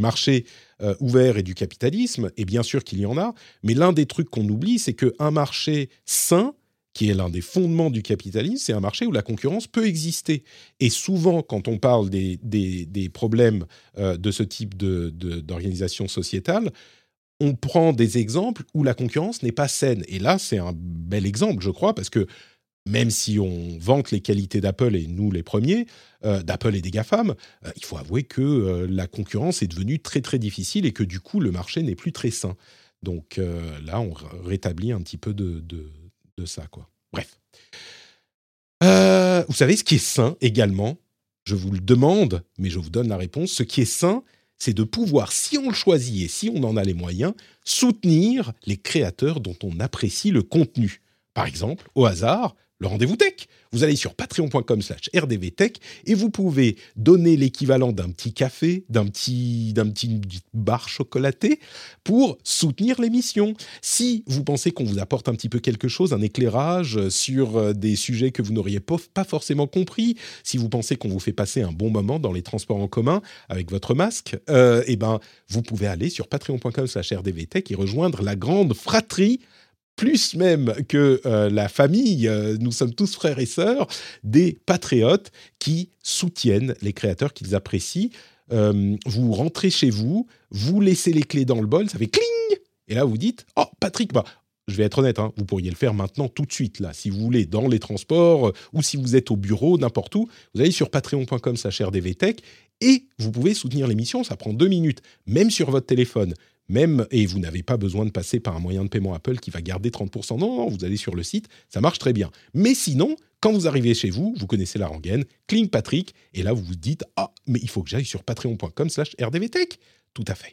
marché euh, ouvert et du capitalisme, et bien sûr qu'il y en a, mais l'un des trucs qu'on oublie, c'est qu'un marché sain, qui est l'un des fondements du capitalisme, c'est un marché où la concurrence peut exister. Et souvent, quand on parle des, des, problèmes de ce type d'organisation de, sociétale, on prend des exemples où la concurrence n'est pas saine. Et là, c'est un bel exemple, je crois, parce que même si on vante les qualités d'Apple, et nous les premiers, euh, d'Apple et des GAFAM, euh, il faut avouer que euh, la concurrence est devenue très très difficile et que du coup, le marché n'est plus très sain. Donc là, on rétablit un petit peu de, de ça. quoi. Bref. vous savez, ce qui est sain également, je vous le demande, mais je vous donne la réponse, ce qui est sain, c'est de pouvoir, si on le choisit et si on en a les moyens, soutenir les créateurs dont on apprécie le contenu. Par exemple, au hasard, le rendez-vous tech. Vous allez sur patreon.com slash rdvtech et vous pouvez donner l'équivalent d'un petit café, d'un petit, d'un petit bar chocolaté pour soutenir l'émission. Si vous pensez qu'on vous apporte un petit peu quelque chose, un éclairage sur euh, des sujets que vous n'auriez pas forcément compris, si vous pensez qu'on vous fait passer un bon moment dans les transports en commun avec votre masque, euh, eh ben, vous pouvez aller sur patreon.com slash rdvtech et rejoindre la grande fratrie plus même que euh, la famille, euh, nous sommes tous frères et sœurs, des patriotes qui soutiennent les créateurs qu'ils apprécient. Euh, vous rentrez chez vous, vous laissez les clés dans le bol, ça fait cling Et là, vous dites, oh, Patrick, bah, je vais être honnête, hein, vous pourriez le faire maintenant tout de suite, là, si vous voulez, dans les transports ou si vous êtes au bureau, n'importe où. Vous allez sur patreon.com rdvtech et vous pouvez soutenir l'émission, ça prend deux minutes, même sur votre téléphone même, et vous n'avez pas besoin de passer par un moyen de paiement Apple qui va garder 30%. Non, non, vous allez sur le site, ça marche très bien. Mais sinon, quand vous arrivez chez vous, vous connaissez la rengaine, Cling Patrick, et là vous vous dites Ah, mais il faut que j'aille sur patreon.com slash rdvtech. Tout à fait.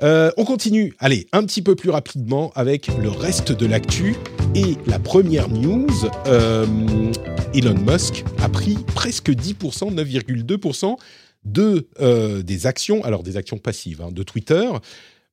Euh, on continue, allez, un petit peu plus rapidement avec le reste de l'actu. Et la première news, euh, Elon Musk a pris presque 10%, 9,2% de, euh, des actions, alors des actions passives hein, de Twitter.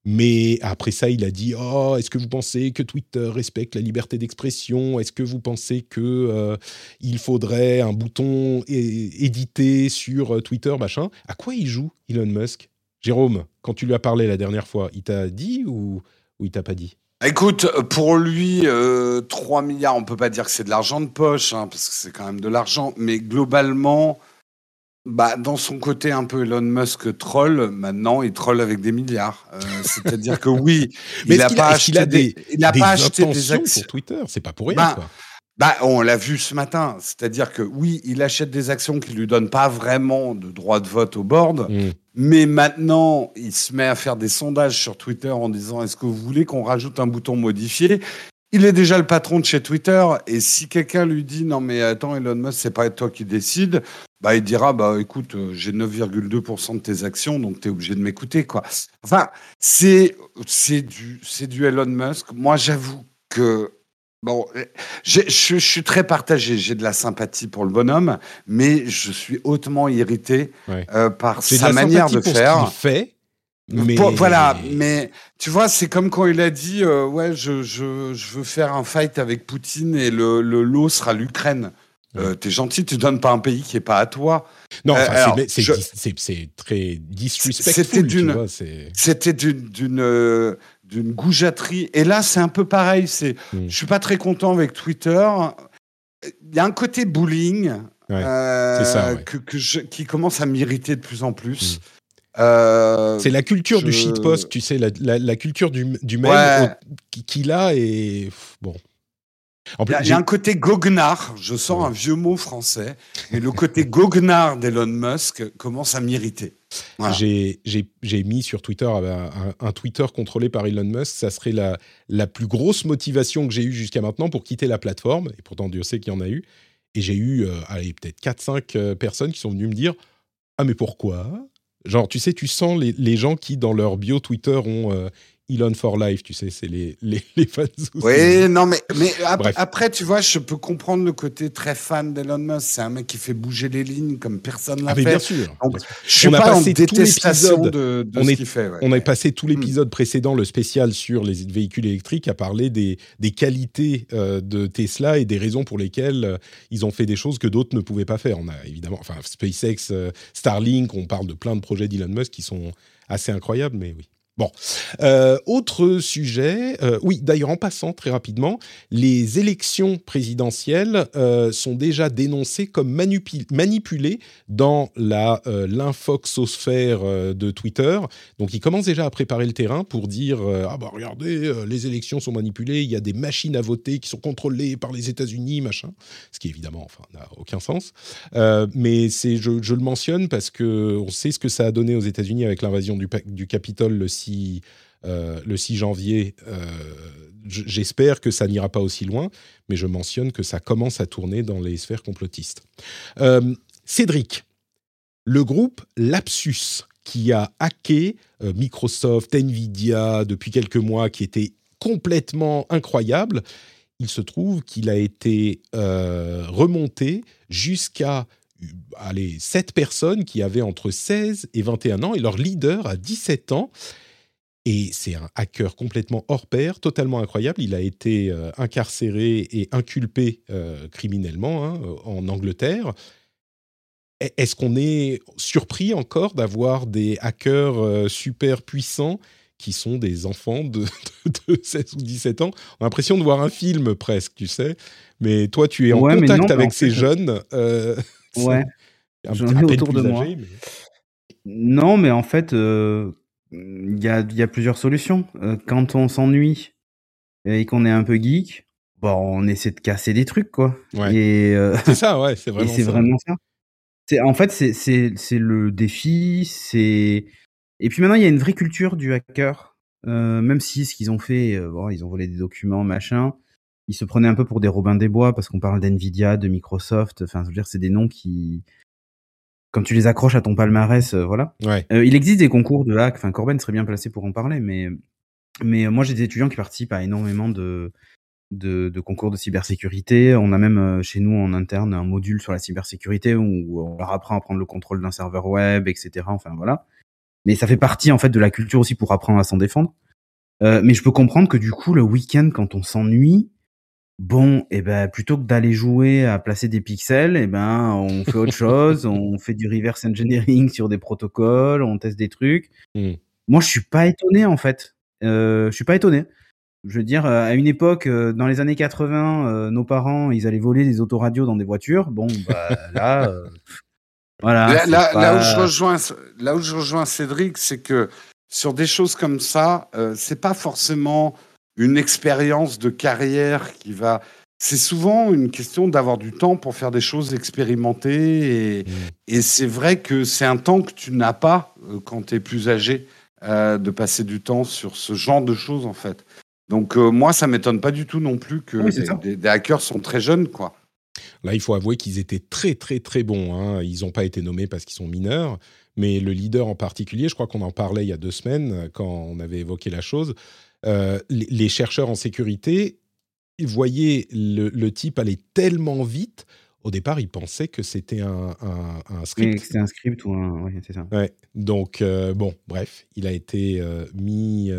Mais après ça, il a dit Oh, est-ce que vous pensez que Twitter respecte la liberté d'expression? Est-ce que vous pensez que euh, il faudrait un bouton édité sur Twitter, machin? À quoi il joue, Elon Musk? Jérôme, quand tu lui as parlé la dernière fois, il t'a dit ou, ou il t'a pas dit? Écoute, pour lui, euh, 3 milliards, on peut pas dire que c'est de l'argent de poche, hein, parce que c'est quand même de l'argent, mais globalement, bah, dans son côté un peu Elon Musk troll, maintenant il troll avec des milliards. Euh, c'est-à-dire que oui, *laughs* mais il n'a pas, acheté des, il a pas acheté des actions pour Twitter, c'est pas pour rien. Bah, quoi. Bah, on l'a vu ce matin, c'est-à-dire que oui, il achète des actions qui lui donnent pas vraiment de droit de vote au board, mm. mais maintenant il se met à faire des sondages sur Twitter en disant est-ce que vous voulez qu'on rajoute un bouton modifié? Il est déjà le patron de chez Twitter et si quelqu'un lui dit non mais attends Elon Musk c'est pas toi qui décide, bah il dira bah écoute euh, j'ai 9,2% de tes actions donc tu es obligé de m'écouter quoi. Enfin c'est du c'est du Elon Musk. Moi j'avoue que Bon, je, je, suis très partagé. J'ai de la sympathie pour le bonhomme, mais je suis hautement irrité euh, par sa manière de faire. Ce fait, mais... voilà, mais tu vois, c'est comme quand il a dit euh, Ouais, je, je, je, veux faire un fight avec Poutine et le, le lot sera l'Ukraine. Euh, T'es gentil, tu donnes pas un pays qui est pas à toi. Non, euh, c'est très disrespectful. C'était d'une euh, d'une goujaterie. Et là, c'est un peu pareil. C'est, mm. je suis pas très content avec Twitter. Il y a un côté bullying euh, que, qui commence à m'irriter de plus en plus. Mm. Euh, c'est la culture du shitpost, tu sais, la, culture du, du mail qu'il a et bon. Il y, a un côté goguenard, je sens un vieux mot français, mais le côté goguenard d'Elon Musk commence à m'irriter. J'ai mis sur Twitter euh, un, Twitter contrôlé par Elon Musk. Ça serait la, la plus grosse motivation que j'ai eue jusqu'à maintenant pour quitter la plateforme. Et pourtant, Dieu sait qu'il y en a eu. Et j'ai eu, euh, peut-être 4-5 euh, personnes qui sont venues me dire Ah, mais pourquoi Genre, tu sais, tu sens les, les, gens qui, dans leur bio Twitter, ont Elon for Life, tu sais, c'est les, les, *laughs* les fans. Oui, non, mais, mais après, tu vois, je peux comprendre le côté très fan d'Elon Musk. C'est un mec qui fait bouger les lignes comme personne l'a ah, fait. Bien sûr. Je suis on pas a passé en détestation de, de on ce qu'il fait. on a passé tout hmm. l'épisode précédent, le spécial sur les véhicules électriques, à parler des, des qualités euh, de Tesla et des raisons pour lesquelles euh, ils ont fait des choses que d'autres ne pouvaient pas faire. On a évidemment, enfin, SpaceX, euh, Starlink, on parle de plein de projets d'Elon Musk qui sont assez incroyables, mais oui. Bon, euh, autre sujet. Euh, oui, d'ailleurs, en passant très rapidement, les élections présidentielles euh, sont déjà dénoncées comme manipulées dans la l'infoxosphère de Twitter. Donc, ils commencent déjà à préparer le terrain pour dire ah bah regardez, les élections sont manipulées, il y a des machines à voter qui sont contrôlées par les États-Unis, machin. Ce qui évidemment, enfin, n'a aucun sens. mais c'est, je, le mentionne parce que on sait ce que ça a donné aux États-Unis avec l'invasion du, du Capitole le 6 euh, le 6 janvier. Euh, j'espère que ça n'ira pas aussi loin, mais je mentionne que ça commence à tourner dans les sphères complotistes. Euh, Cédric, le groupe Lapsus, qui a hacké Microsoft, Nvidia depuis quelques mois, qui était complètement incroyable, il se trouve qu'il a été remonté jusqu'à allez, 7 personnes qui avaient entre 16 et 21 ans et leur leader a 17 ans. Et c'est un hacker complètement hors pair, totalement incroyable. Il a été euh, incarcéré et inculpé euh, criminellement hein, en Angleterre. E-, est-ce qu'on est surpris encore d'avoir des hackers euh, super puissants qui sont des enfants de, *laughs* 16 ou 17 ans? On a l'impression de voir un film presque, tu sais. Mais toi, tu es en contact avec ces jeunes. *laughs* ouais. J'en ai autour de moi. Non, mais en fait, il y a, y a, plusieurs solutions. Euh, quand on s'ennuie et qu'on est un peu geek, bon, on essaie de casser des trucs, quoi. Et euh, *laughs* c'est ça, ouais, c'est *laughs* vraiment, c'est vraiment ça. C'est en fait c'est c'est le défi, c'est et puis maintenant il y a une vraie culture du hacker. Euh, même si ce qu'ils ont fait, bon, ils ont volé des documents, machin. Ils se prenaient un peu pour des Robins des Bois parce qu'on parle d'Nvidia, de Microsoft. Enfin, je veux dire, c'est des noms qui quand tu les accroches à ton palmarès, euh, voilà. Euh, il existe des concours de hack. Enfin, Corben serait bien placé pour en parler, mais mais euh, moi j'ai des étudiants qui participent à énormément de, de, concours de cybersécurité. On a même chez nous en interne un module sur la cybersécurité où on leur apprend à prendre le contrôle d'un serveur web, etc. Enfin voilà. Mais ça fait partie en fait de la culture aussi pour apprendre à s'en défendre. mais je peux comprendre que du coup le week-end quand on s'ennuie, Bon, et eh ben plutôt que d'aller jouer à placer des pixels, et eh ben on fait autre chose, *laughs* on fait du reverse engineering sur des protocoles, on teste des trucs. Mmh. Moi, je suis pas étonné en fait. Euh, je suis pas étonné. Je veux dire, euh, à une époque, euh, dans les années 80, euh, nos parents, ils allaient voler des autoradios dans des voitures. Bon, bah là, *laughs* voilà. Là, là, où je rejoins, là où je rejoins Cédric, c'est que sur des choses comme ça, c'est pas forcément une expérience de carrière qui va. C'est souvent une question d'avoir du temps pour faire des choses expérimentées. Et, mmh. et c'est vrai que c'est un temps que tu n'as pas euh, quand tu es plus âgé, euh, de passer du temps sur ce genre de choses, en fait. Donc, euh, moi, ça m'étonne pas du tout non plus que des, hackers sont très jeunes, quoi. Là, il faut avouer qu'ils étaient très, très, très bons. Hein. Ils n'ont pas été nommés parce qu'ils sont mineurs, mais le leader en particulier, je crois qu'on en parlait il y a deux semaines quand on avait évoqué la chose. Euh, les, chercheurs en sécurité voyaient le, type aller tellement vite. Au départ, ils pensaient que c'était un, script. C'était un script ou un. Oui, c'est ça. Ouais. Donc, euh, bon, bref, il a été euh, mis.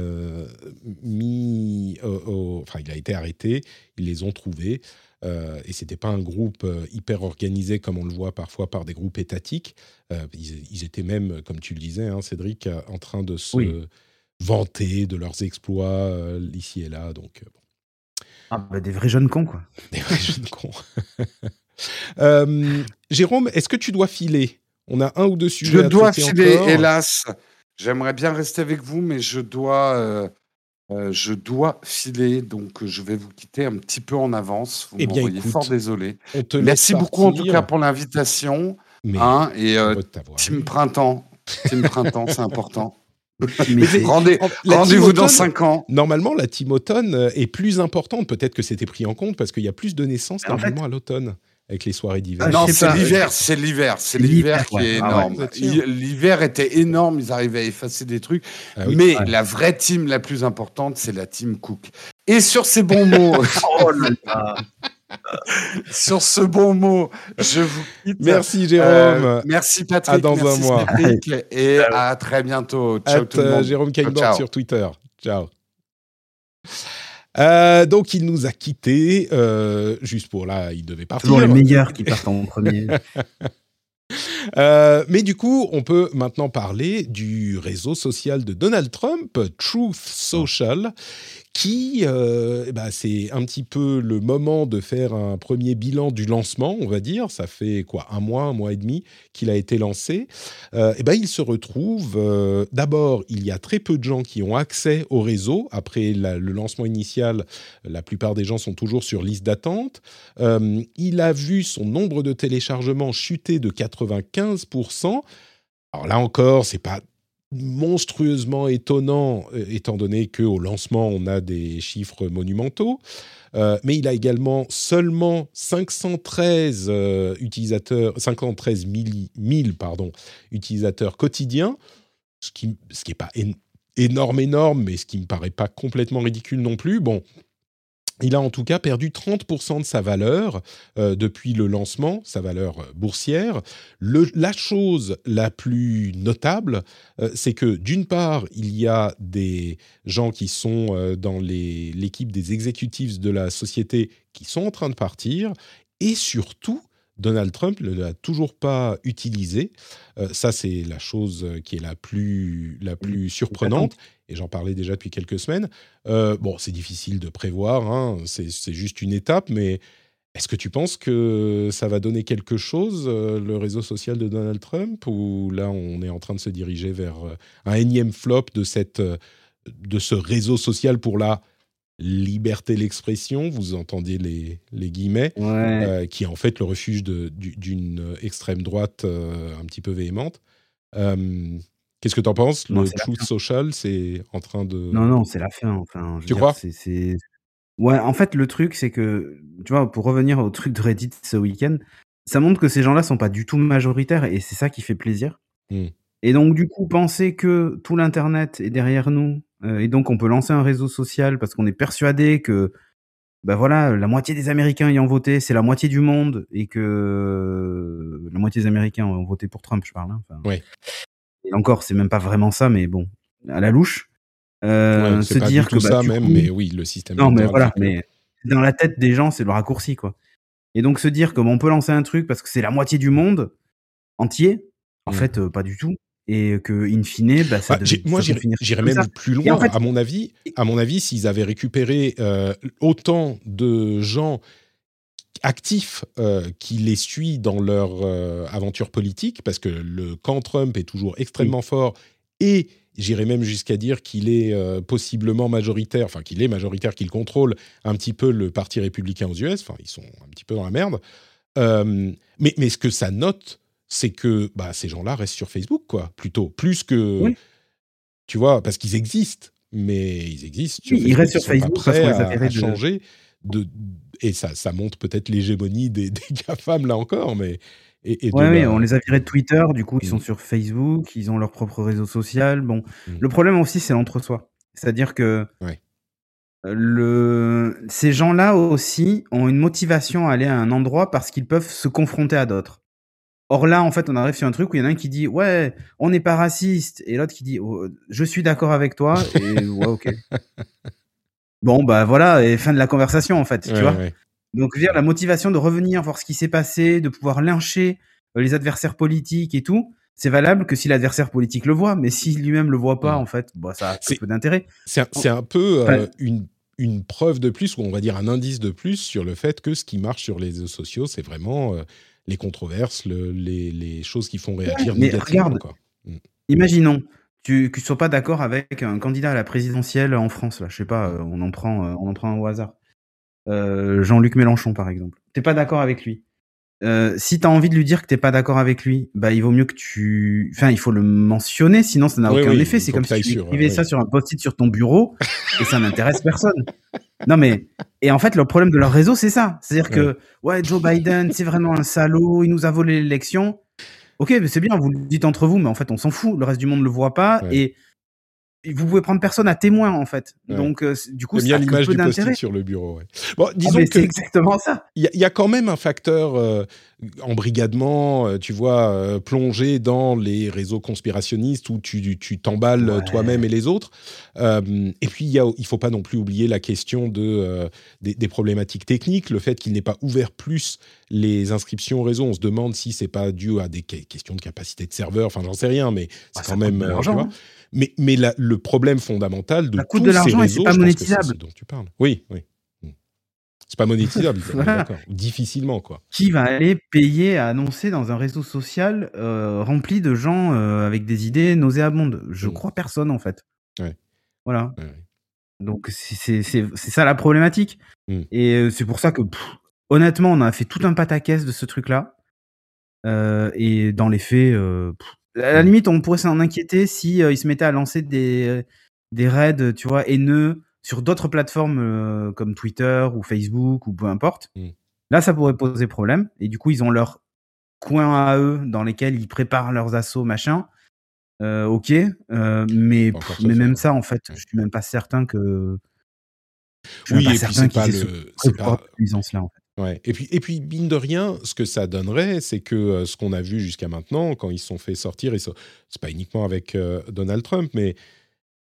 mis enfin, il a été arrêté. Ils les ont trouvés. et c'était pas un groupe hyper organisé comme on le voit parfois par des groupes étatiques. Ils, étaient même, comme tu le disais, hein, Cédric, en train de se vanter de leurs exploits euh, ici et là. Donc, euh, ah, bah, des vrais jeunes cons, quoi. *laughs* Des vrais jeunes cons. *laughs* Euh, Jérôme, est-ce que tu dois filer? On a un ou deux sujets. Je dois filer, hélas. J'aimerais bien rester avec vous, mais je dois, je dois filer, donc je vais vous quitter un petit peu en avance. Vous eh bien, fort désolé. Merci beaucoup en tout cas pour l'invitation. Hein, et Team Printemps, Team Printemps, c'est important. *laughs* *laughs* Rendez-vous dans 5 ans. Normalement, la team automne euh, est plus importante. Peut-être que c'était pris en compte parce qu'il y a plus de naissances normalement à l'automne. avec les soirées d'hiver. Ah, non, c'est l'hiver, c'est l'hiver, c'est l'hiver qui est ah énorme. l'hiver était énorme, ils arrivaient à effacer des trucs. Ah mais la vraie team la plus importante, c'est la team Cook. Et sur ces bons mots. *laughs* oh Sur ce bon mot, je vous quitte. Merci Jérôme. Euh, merci Patrick. À dans un mois. et à très bientôt. Ciao tout le monde. Jérôme Kainborg sur Twitter. Ciao. Euh, donc il nous a quittés, euh, juste pour là, il devait partir. Toujours les meilleurs qui partent en premier. *laughs* Euh, mais du coup, on peut maintenant parler du réseau social de Donald Trump, Truth Social, qui, bah, c'est un petit peu le moment de faire un premier bilan du lancement, on va dire. Ça fait quoi, un mois, un mois et demi qu'il a été lancé. Euh, et ben, il se retrouve. Euh, d'abord, il y a très peu de gens qui ont accès au réseau. Après le lancement initial, la plupart des gens sont toujours sur liste d'attente. il a vu son nombre de téléchargements chuter de 95%. Alors là encore, c'est pas monstrueusement étonnant, euh, étant donné qu'au lancement, on a des chiffres monumentaux. Euh, mais il a également seulement 513 euh, utilisateurs, 513 000, pardon, utilisateurs quotidiens, ce qui n'est ce qui pas énorme, énorme, mais ce qui me paraît pas complètement ridicule non plus. Bon, il a en tout cas perdu 30% de sa valeur euh, depuis le lancement, sa valeur euh, boursière. la chose la plus notable, euh, c'est que d'une part, il y a des gens qui sont dans l'équipe des exécutifs de la société qui sont en train de partir, et surtout, Donald Trump ne l'a toujours pas utilisé. ça, c'est la chose qui est la plus, la plus surprenante et j'en parlais déjà depuis quelques semaines. Euh, bon, c'est difficile de prévoir, hein, c'est juste une étape, mais est-ce que tu penses que ça va donner quelque chose, euh, le réseau social de Donald Trump, ou là on est en train de se diriger vers euh, un énième flop de, cette, de ce réseau social pour la liberté l'expression, vous entendiez les, les guillemets, qui est en fait le refuge d'une extrême droite un petit peu véhémente. Qu'est-ce que tu en penses Le Truth Social, c'est en train de. Non, non, c'est la fin. Enfin, tu crois? c'est, Ouais, en fait, le truc, c'est que, tu vois, pour revenir au truc de Reddit ce week-end, ça montre que ces gens-là sont pas du tout majoritaires et c'est ça qui fait plaisir. Mmh. Et donc, du coup, penser que tout l'Internet est derrière nous euh, et donc on peut lancer un réseau social parce qu'on est persuadé que, ben voilà, la moitié des Américains ayant voté, c'est la moitié du monde et que la moitié des Américains ont voté pour Trump, je parle. Hein, oui et encore, c'est même pas vraiment ça, mais bon, à la louche. Euh, se dire que bah, ça même, mais oui, le système. Non, mais voilà, mais dans la tête des gens, c'est le raccourci, quoi. Et donc se dire comment on peut lancer un truc parce que c'est la moitié du monde entier, en mm. fait, euh, pas du tout. Et que, in fine, bah, ça bah, moi, j'irais même plus loin. à mon avis, à mon avis, s'ils avaient récupéré euh, autant de gens actifs euh, qui les suit dans leur euh, aventure politique, parce que le camp Trump est toujours extrêmement fort et j'irais même jusqu'à dire qu'il est possiblement majoritaire, enfin qu'il est majoritaire, qu'il contrôle un petit peu le parti républicain aux US, enfin ils sont un petit peu dans la merde. mais, mais ce que ça note, c'est que bah, ces gens-là restent sur Facebook, quoi, plutôt, plus que... Tu vois, parce qu'ils existent, mais ils existent. ils restent sur Facebook parce qu'on à, changer de, et ça, ça montre peut-être l'hégémonie des, *laughs* des GAFAM là encore, mais. Et, ouais, on les a virés de Twitter, du coup, ils sont mmh. sur Facebook, ils ont leur propre réseau social. Bon, mmh. le problème aussi, c'est l'entre-soi. C'est-à-dire que le... ces gens-là aussi ont une motivation à aller à un endroit parce qu'ils peuvent se confronter à d'autres. Or là, en fait, on arrive sur un truc où il y en a un qui dit ouais, on n'est pas raciste, et l'autre qui dit oh, je suis d'accord avec toi, et *laughs* ouais, ok. Bon, bah voilà, et fin de la conversation en fait, tu vois. Donc, dire, la motivation de revenir voir ce qui s'est passé, de pouvoir lyncher euh, les adversaires politiques et tout, c'est valable que si l'adversaire politique le voit, mais s'il lui-même le voit pas, en fait, bah, ça a peu d'intérêt. C'est un, peu euh, une, une, preuve de plus, ou on va dire un indice de plus sur le fait que ce qui marche sur les réseaux sociaux, c'est vraiment euh, les controverses, les, les, choses qui font réagir mais Regarde, quoi. Mm. Imaginons, tu ne sois pas d'accord avec un candidat à la présidentielle en France, là, je sais pas, euh, on en prend, euh, on en prend un au hasard. Euh, Jean-Luc Mélenchon, par exemple. T'es pas d'accord avec lui. si tu as envie de lui dire que t'es pas d'accord avec lui, bah il vaut mieux que tu, enfin il faut le mentionner, sinon ça n'a aucun effet. C'est comme si tu écrivais ça sur un post-it sur ton bureau et ça n'intéresse personne. *laughs* non mais et en fait le problème de leur réseau c'est ça, c'est-à-dire que ouais Joe Biden c'est vraiment un salaud, il nous a volé l'élection. Ok, mais c'est bien, vous le dites entre vous, mais en fait on s'en fout, le reste du monde ne le voit pas et vous pouvez prendre personne à témoin en fait. Donc euh, du coup, c'est bien l'image du post sur le bureau. Bon, ah, disons que c'est exactement ça. Il y, a quand même un facteur euh, embrigadement, euh, tu vois, plongé dans les réseaux conspirationnistes où tu t'emballes toi-même et les autres. et puis il il faut pas non plus oublier la question de des, problématiques techniques, le fait qu'il n'ait pas ouvert plus les inscriptions au réseau. On se demande si c'est pas dû à des questions de capacité de serveur. Enfin, j'en sais rien, mais c'est quand même. Mais, mais le problème fondamental de tous de ces réseaux, pas monétisable. dont tu parles. Oui, oui. C'est pas monétisable, *laughs* difficilement quoi. Qui va aller payer à annoncer dans un réseau social euh, rempli de gens euh, avec des idées nauséabondes? Je hmm. crois personne en fait. Ouais. Voilà. Donc c'est ça la problématique. Hmm. Et euh, c'est pour ça que honnêtement, on a fait tout un pataquès de ce truc-là. et dans les faits, à la limite, on pourrait s'en inquiéter si ils se mettaient à lancer des, des raids, tu vois, haineux sur d'autres plateformes euh, comme Twitter ou Facebook ou peu importe. Mm. Là, ça pourrait poser problème. Et du coup, ils ont leur coin à eux dans lesquels ils préparent leurs assauts, machin. Euh, ok, mais, mais même ça, en fait, je suis même pas certain que. Je suis oui, pas certain qu'ils aient pas ce, là en fait. Ouais. Et puis, et puis, mine de rien, ce que ça donnerait, c'est que euh, ce qu'on a vu jusqu'à maintenant, quand ils se sont fait sortir, et c'est pas uniquement avec euh, Donald Trump, mais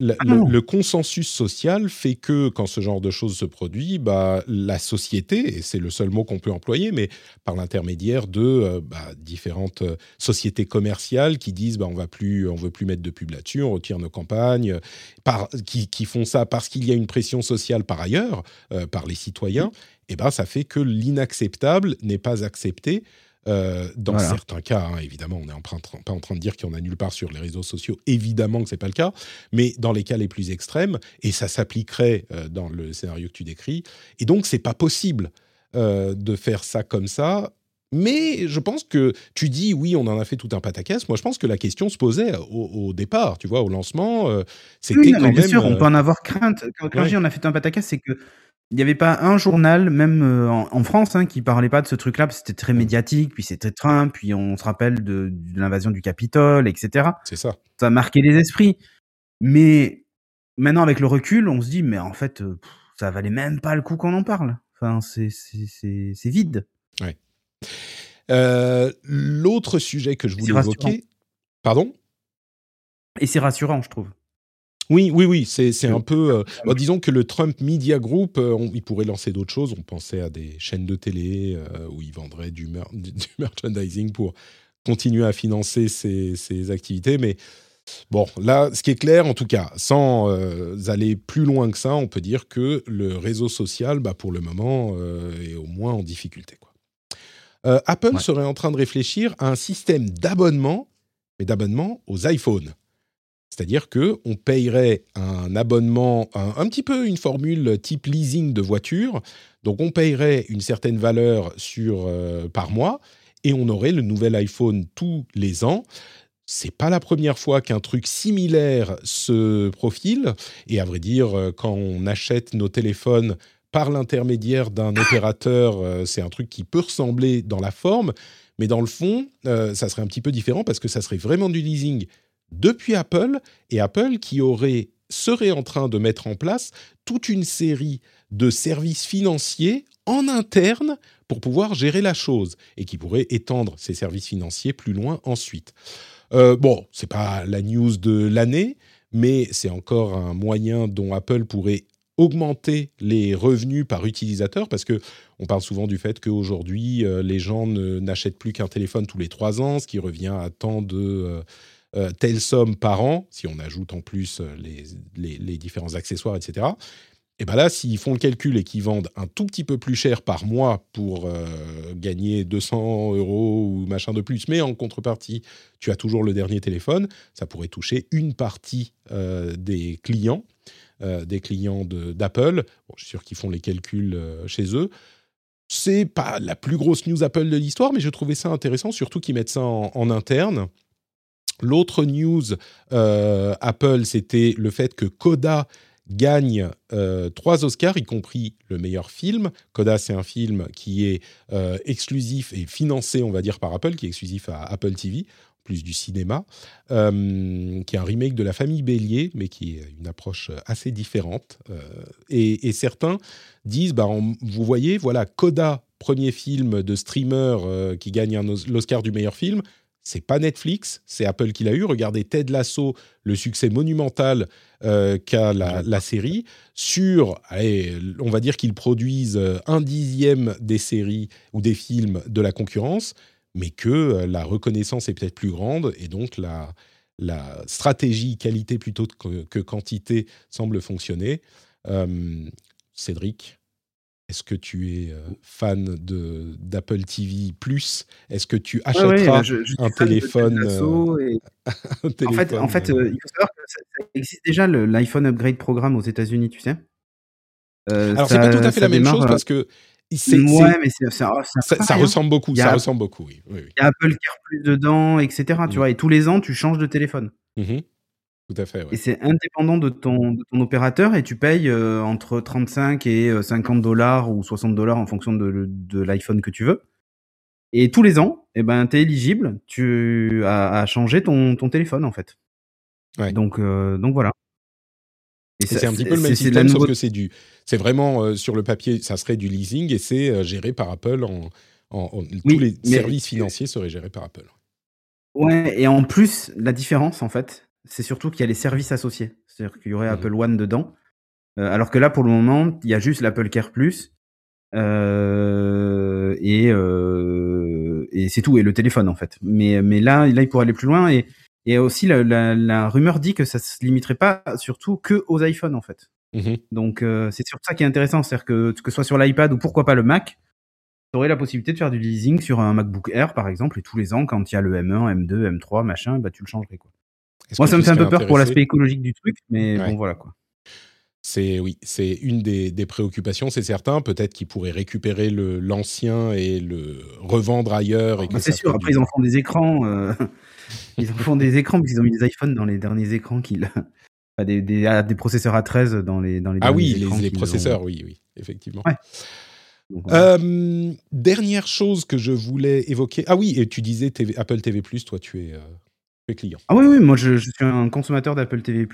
ah le, consensus social fait que quand ce genre de choses se produit, bah, la société, et c'est le seul mot qu'on peut employer, mais par l'intermédiaire de euh, bah, différentes sociétés commerciales qui disent bah, on va plus, on veut plus mettre de pub là-dessus, on retire nos campagnes, par, qui, qui, font ça parce qu'il y a une pression sociale par ailleurs, par les citoyens eh ben, ça fait que l'inacceptable n'est pas accepté. Euh, dans certains cas, hein, évidemment, on n'est pas en train de dire qu'il y en a nulle part sur les réseaux sociaux, évidemment que ce n'est pas le cas, mais dans les cas les plus extrêmes, et ça s'appliquerait euh, dans le scénario que tu décris, et donc c'est pas possible euh, de faire ça comme ça. Mais je pense que tu dis oui, on en a fait tout un pataquès. Moi, je pense que la question se posait au, départ, tu vois, au lancement. c'était oui, quand bien même. sûr, on peut en avoir crainte. Quand, quand je dis on a fait un pataquès, c'est que il n'y avait pas un journal, même euh, en, France, hein, qui parlait pas de ce truc-là, parce que c'était très médiatique, puis c'était Trump, puis on se rappelle de, l'invasion du Capitole, etc. C'est ça. Ça a marqué les esprits. Mais maintenant, avec le recul, on se dit, mais en fait, euh, ça valait même pas le coup qu'on en parle. Enfin, c'est vide. Ouais. Euh, l'autre sujet que je voulais évoquer. Pardon? Et c'est rassurant, je trouve. Oui, oui, oui, c'est un peu. Euh, disons que le Trump Media Group, euh, il pourrait lancer d'autres choses. On pensait à des chaînes de télé euh, où il vendrait du, *laughs* du, merchandising pour continuer à financer ses, activités. Mais bon, là, ce qui est clair, en tout cas, sans aller plus loin que ça, on peut dire que le réseau social, bah, pour le moment, est au moins en difficulté. Quoi. Apple serait en train de réfléchir à un système d'abonnement, mais d'abonnement aux iPhones. C'est-à-dire que on payerait un abonnement, un, petit peu une formule type leasing de voiture. Donc on payerait une certaine valeur sur euh, par mois et on aurait le nouvel iPhone tous les ans. C'est pas la première fois qu'un truc similaire se profile. Et à vrai dire, euh, quand on achète nos téléphones par l'intermédiaire d'un opérateur, euh, c'est un truc qui peut ressembler dans la forme, mais dans le fond, ça serait un petit peu différent parce que ça serait vraiment du leasing depuis Apple, et Apple qui serait en train de mettre en place toute une série de services financiers en interne pour pouvoir gérer la chose, et qui pourrait étendre ces services financiers plus loin ensuite. Euh, bon, c'est pas la news de l'année, mais c'est encore un moyen dont Apple pourrait augmenter les revenus par utilisateur parce que on parle souvent du fait qu'aujourd'hui euh, les gens n'achètent plus qu'un téléphone tous les trois ans, ce qui revient à tant de euh, euh, telle somme par an, si on ajoute en plus euh, les, différents accessoires, etc. Et bien là, s'ils font le calcul et qu'ils vendent un tout petit peu plus cher par mois pour euh, gagner 200 euros ou machin de plus, mais en contrepartie, tu as toujours le dernier téléphone, ça pourrait toucher une partie des clients, des clients d'Apple. Bon, je suis sûr qu'ils font les calculs chez eux. C'est pas la plus grosse news Apple de l'histoire, mais je trouvais ça intéressant, surtout qu'ils mettent ça en interne. L'autre news euh, Apple, c'était le fait que Coda, gagne trois Oscars, y compris le meilleur film. Coda, c'est un film qui est exclusif et financé, on va dire, par Apple, qui est exclusif à Apple TV plus du cinéma, euh, qui est un remake de La Famille Bélier, mais qui est une approche assez différente. Euh, et, certains disent, bah, vous voyez, voilà, Coda, premier film de streamer euh, qui gagne l'Oscar du meilleur film, c'est pas Netflix, c'est Apple qui l'a eu. Regardez Ted Lasso, le succès monumental qu'a la, la, série. Sur, allez, on va dire qu'ils produisent un dixième des séries ou des films de la concurrence mais que euh, la reconnaissance est peut-être plus grande et donc la, la stratégie qualité plutôt que, quantité semble fonctionner. Euh, Cédric, est-ce que tu es euh, fan de d'Apple TV Plus? Est-ce que tu achèteras un, *laughs* téléphone, En fait, en fait il faut savoir que ça, existe déjà l'iPhone Upgrade Programme aux États-Unis, tu sais? Alors c'est pas tout à fait la même chose parce que ouais, mais ça, ressemble beaucoup. Ça ressemble beaucoup, oui. Il y a Apple Care Plus dedans, etc. Tu mm. vois, et tous les ans, tu changes de téléphone. Mm-hmm. Tout à fait. Et c'est indépendant de ton, de ton opérateur et tu payes euh, entre 35 et 50 euh, dollars ou 60 dollars en fonction de, de l'iPhone que tu veux. Et tous les ans, eh ben, tu es éligible tu, à, à, changer ton, ton téléphone, en fait. Ouais. Donc, euh, donc voilà. Et, c'est un petit peu le même système, sauf que c'est du, c'est vraiment euh, sur le papier, ça serait du leasing et c'est géré par Apple. En, tous les services financiers seraient gérés par Apple. Ouais, et en plus, la différence en fait, c'est surtout qu'il y a les services associés. C'est-à-dire qu'il y aurait mmh Apple One dedans, euh, alors que là, pour le moment, il y a juste l'Apple Care Plus. et, et c'est tout, et le téléphone en fait. Mais, mais là, là, il pourrait aller plus loin. Et et aussi, la, rumeur dit que ça se limiterait pas surtout que aux iPhones, en fait. Mhm. Donc, euh, c'est sur ça qui est intéressant. C'est-à-dire que, que ce soit sur l'iPad ou pourquoi pas le Mac, tu aurais la possibilité de faire du leasing sur un MacBook Air, par exemple, et tous les ans, quand il y a le M1, M2, M3, machin, bah, tu le changerais, quoi. Moi, ça me fait un peu peur pour l'aspect écologique du truc, mais bon, voilà, quoi. C'est oui, c'est une des, préoccupations, c'est certain. Peut-être qu'ils pourraient récupérer l'ancien et le revendre ailleurs. Et bah, c'est sûr. Après, ils en font des écrans. Euh, *laughs* ils en font des écrans, ils ont mis des iPhones dans les derniers écrans qu'ils. *laughs* des, des, ah, des, processeurs A13 dans les dans les. Ah oui, les, processeurs, oui, oui, effectivement. Euh, dernière chose que je voulais évoquer. Ah oui, et tu disais Apple TV toi, tu es, euh, Ah oui, oui, moi je, je suis un consommateur d'Apple TV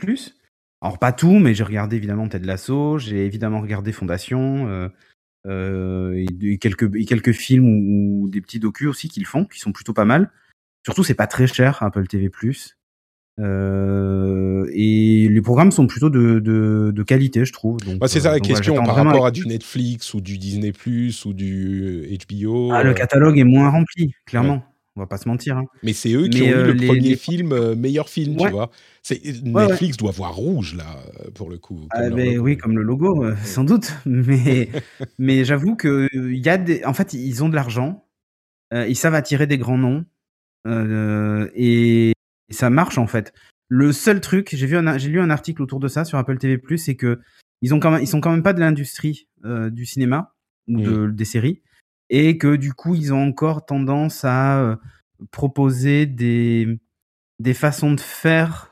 alors pas tout, mais j'ai regardé évidemment Ted Lasso, j'ai évidemment regardé Fondation, euh, euh, et, quelques, quelques films ou, des petits docus aussi qu'ils font, qui sont plutôt pas mal. Surtout, c'est pas très cher, Apple TV+. Euh, et les programmes sont plutôt de, de, qualité, je trouve. Bah, c'est ça la question par rapport à du Netflix ou du Disney Plus ou du HBO. Ah, le catalogue est moins rempli, clairement. On va pas se mentir. Hein. Mais c'est eux qui ont eu le euh, premier film, euh, meilleur film, tu vois. Netflix doit voir rouge, là, euh, pour le coup. Ah, oui, comme le logo, sans doute. *laughs* Mais, *laughs* mais j'avoue que y a des... En fait, ils ont de l'argent. ils savent attirer des grands noms. Et... ça marche, en fait. Le seul truc, j'ai vu j'ai lu un article autour de ça sur Apple TV+, c'est que ils ont quand même, ils sont quand même pas de l'industrie du cinéma ou de, mmh. des séries et que du coup ils ont encore tendance à euh, proposer des, des façons de faire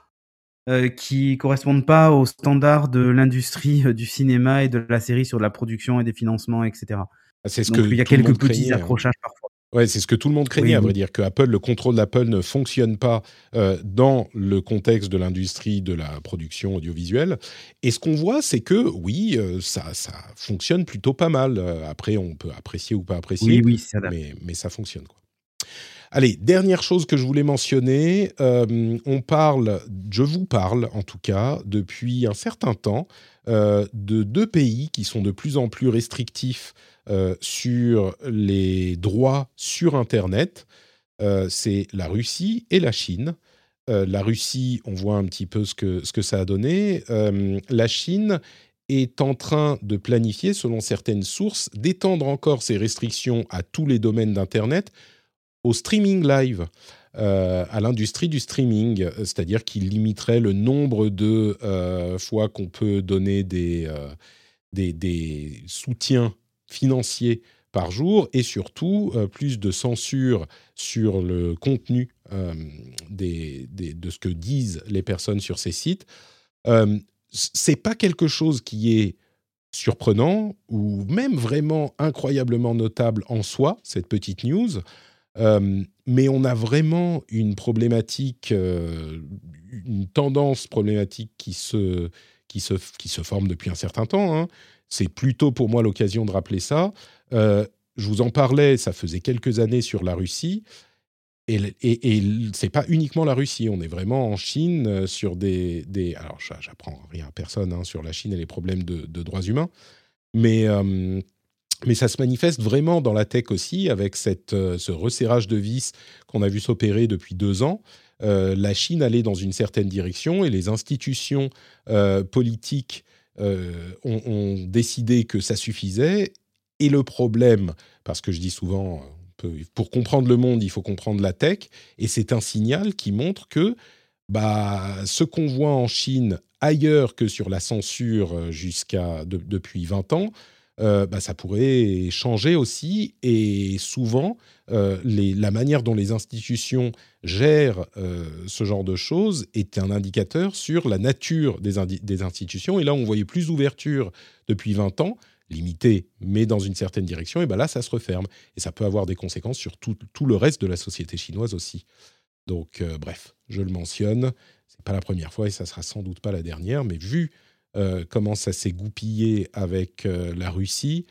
euh, qui correspondent pas aux standards de l'industrie euh, du cinéma et de la série sur la production et des financements, etc. C'est ce Donc, que il y a quelques petits hein. accrochages parfois. Ouais, c'est ce que tout le monde craignait, à vrai dire, que Apple, le contrôle d'Apple ne fonctionne pas euh, dans le contexte de l'industrie de la production audiovisuelle. Et ce qu'on voit, c'est que oui, euh, ça, ça fonctionne plutôt pas mal. Euh, après, on peut apprécier ou pas apprécier, oui, oui, mais, mais ça fonctionne. Quoi. Allez, dernière chose que je voulais mentionner, on parle, je vous parle en tout cas, depuis un certain temps, de deux pays qui sont de plus en plus restrictifs euh, sur les droits sur Internet, euh, c'est la Russie et la Chine. Euh, la Russie, on voit un petit peu ce que, ce que ça a donné. la Chine est en train de planifier, selon certaines sources, d'étendre encore ces restrictions à tous les domaines d'Internet au streaming live. à l'industrie du streaming, c'est-à-dire qu'il limiterait le nombre de fois qu'on peut donner des, des, soutiens financiers par jour et surtout euh, plus de censure sur le contenu euh, de ce que disent les personnes sur ces sites. Euh, c'est pas quelque chose qui est surprenant ou même vraiment incroyablement notable en soi, cette petite news. Euh, mais on a vraiment une problématique, une tendance problématique qui se, qui, se, qui se forme depuis un certain temps. Hein. C'est plutôt pour moi l'occasion de rappeler ça. Euh, je vous en parlais, ça faisait quelques années sur la Russie. Et, et, ce n'est pas uniquement la Russie, on est vraiment en Chine sur des... des alors, j'apprends rien à personne hein, sur la Chine et les problèmes de, droits humains, mais mais ça se manifeste vraiment dans la tech aussi, avec cette, euh, ce resserrage de vis qu'on a vu s'opérer depuis deux ans. Euh, la Chine allait dans une certaine direction et les institutions euh, politiques ont, ont, décidé que ça suffisait. Et le problème, parce que je dis souvent, pour comprendre le monde, il faut comprendre la tech, et c'est un signal qui montre que bah, ce qu'on voit en Chine ailleurs que sur la censure jusqu'à depuis 20 ans, euh, bah, ça pourrait changer aussi. Et souvent, euh, la manière dont les institutions gèrent euh, ce genre de choses est un indicateur sur la nature des, des, institutions. Et là, on voyait plus d'ouverture depuis 20 ans, limitée, mais dans une certaine direction. Et ben là, ça se referme. Et ça peut avoir des conséquences sur tout, tout le reste de la société chinoise aussi. Donc, bref, je le mentionne. C'est pas la première fois et ça sera sans doute pas la dernière, mais vu euh, comment ça s'est goupillé avec euh, la Russie,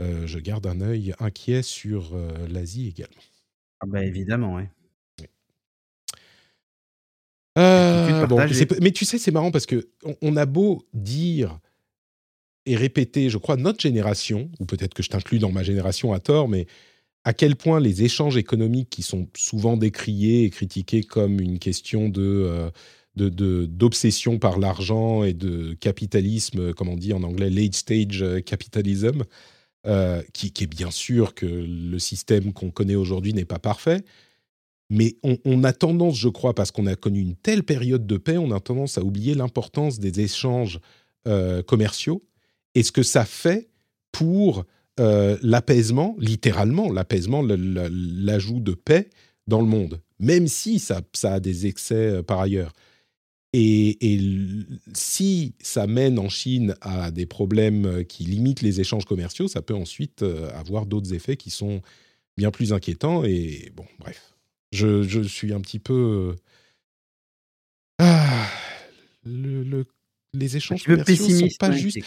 euh, je garde un œil inquiet sur l'Asie également. Ah bah évidemment, oui. mais tu sais, c'est marrant parce que on, a beau dire et répéter, je crois, notre génération, ou peut-être que je t'inclus dans ma génération à tort, mais à quel point les échanges économiques qui sont souvent décriés et critiqués comme une question de d'obsession par l'argent et de capitalisme, comme on dit en anglais, late stage capitalism, euh, qui, est bien sûr que le système qu'on connaît aujourd'hui n'est pas parfait. Mais on, a tendance, je crois, parce qu'on a connu une telle période de paix, on a tendance à oublier l'importance des échanges euh, commerciaux et ce que ça fait pour euh, l'apaisement, littéralement l'apaisement, l'ajout de paix dans le monde, même si ça a des excès par ailleurs. Et, si ça mène en Chine à des problèmes euh, qui limitent les échanges commerciaux, ça peut ensuite euh, avoir d'autres effets qui sont bien plus inquiétants. Et bon, bref, je, suis un petit peu... Ah, les échanges commerciaux ne sont pas justes.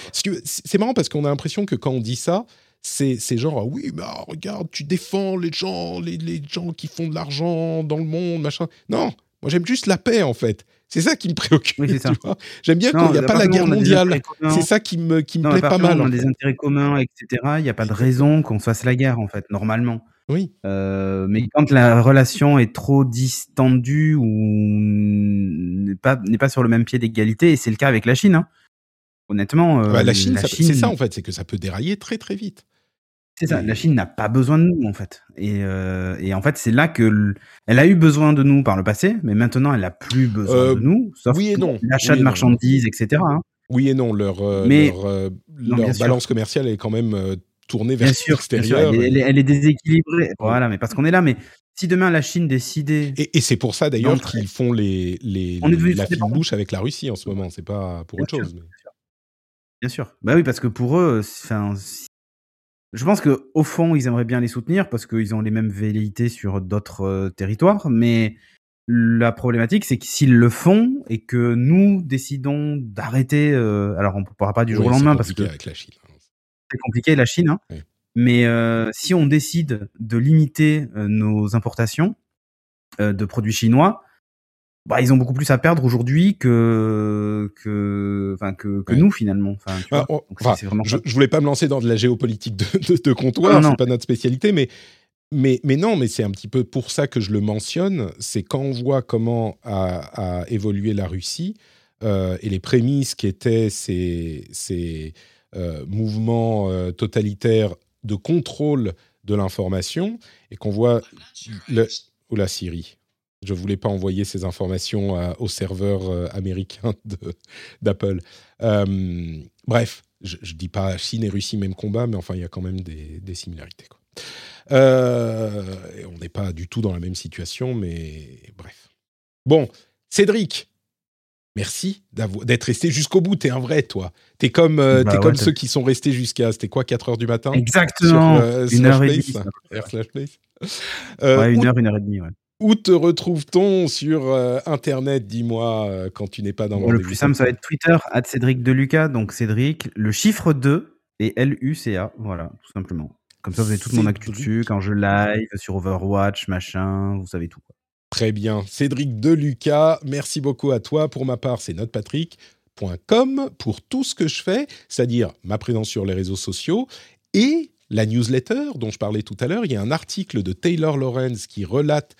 C'est marrant parce qu'on a l'impression que quand on dit ça, c'est genre, ah oui, bah regarde, tu défends les gens, les, les gens qui font de l'argent dans le monde, machin. Non, moi j'aime juste la paix en fait. C'est ça qui me préoccupe. J'aime bien quand il n'y a pas la guerre mondiale. C'est ça qui me, qui me plaît pas mal. On a des intérêts communs, etc. Il n'y a pas de raison qu'on fasse la guerre, en fait, normalement. Oui. Euh, mais quand la relation est trop distendue ou n'est pas, sur le même pied d'égalité, et c'est le cas avec la Chine, hein. honnêtement. Euh, la Chine, c'est ça, en fait, c'est que ça peut dérailler très, très vite. C'est ça, la Chine n'a pas besoin de nous en fait. Et, euh, et en fait, c'est là que elle a eu besoin de nous par le passé, mais maintenant elle n'a plus besoin euh, de nous, sauf oui et non. l'achat de marchandises, etc. Hein. Oui et non, leur, euh, leur, leur balance commerciale est quand même tournée vers l'extérieur. Elle, elle, est déséquilibrée. Voilà, mais parce qu'on est là, mais si demain la Chine décidait. Et, et c'est pour ça d'ailleurs qu'ils font les, les, les la fine bouche avec la Russie en ce moment. C'est pas pour autre chose. Mais... Bien sûr. Bah oui, parce que pour eux, je pense que au fond, ils aimeraient bien les soutenir parce qu'ils ont les mêmes velléités sur d'autres euh, territoires, mais la problématique, c'est que s'ils le font et que nous décidons d'arrêter, euh, alors on ne pourra pas du jour au lendemain parce que avec la Chine. Hein. c'est compliqué la Chine, hein. mais euh, si on décide de limiter nos importations de produits chinois, bah, ils ont beaucoup plus à perdre aujourd'hui que que enfin que, que nous finalement. Enfin, bah, vraiment je, je, voulais pas me lancer dans de la géopolitique de, de, de comptoir, c'est pas notre spécialité, mais mais mais non, mais c'est un petit peu pour ça que je le mentionne. C'est quand on voit comment a, a évolué la Russie euh, et les prémices qui étaient ces ces euh, mouvements euh, totalitaires de contrôle de l'information et qu'on voit le ou la Syrie. Je ne voulais pas envoyer ces informations au serveur euh, américain d'Apple. Euh, bref, je ne dis pas Chine et Russie, même combat, mais enfin, il y a quand même des, similarités. Euh, on n'est pas du tout dans la même situation, mais bref. Bon, Cédric, Merci d'être resté jusqu'au bout. T'es un vrai, toi. T'es comme, euh, bah comme ceux qui sont restés jusqu'à, c'était quoi, 4 heures du matin? Exactement. Euh, une heure et demie. Euh, une heure, une heure et demie, ouais. Où te retrouve-t-on sur Internet, dis-moi, quand tu n'es pas dans le Le plus simple, ça va être Twitter, at Cédric Deluca, donc Cédric, le chiffre 2 et L-U-C-A, voilà, tout simplement. Comme ça, vous avez toute mon actu dessus, quand je live, sur Overwatch, machin, vous savez tout. Très bien. Cédric Deluca, merci beaucoup à toi. Pour ma part, c'est notepatrick.com pour tout ce que je fais, c'est-à-dire ma présence sur les réseaux sociaux et la newsletter dont je parlais tout à l'heure. Il y a un article de Taylor Lawrence qui relate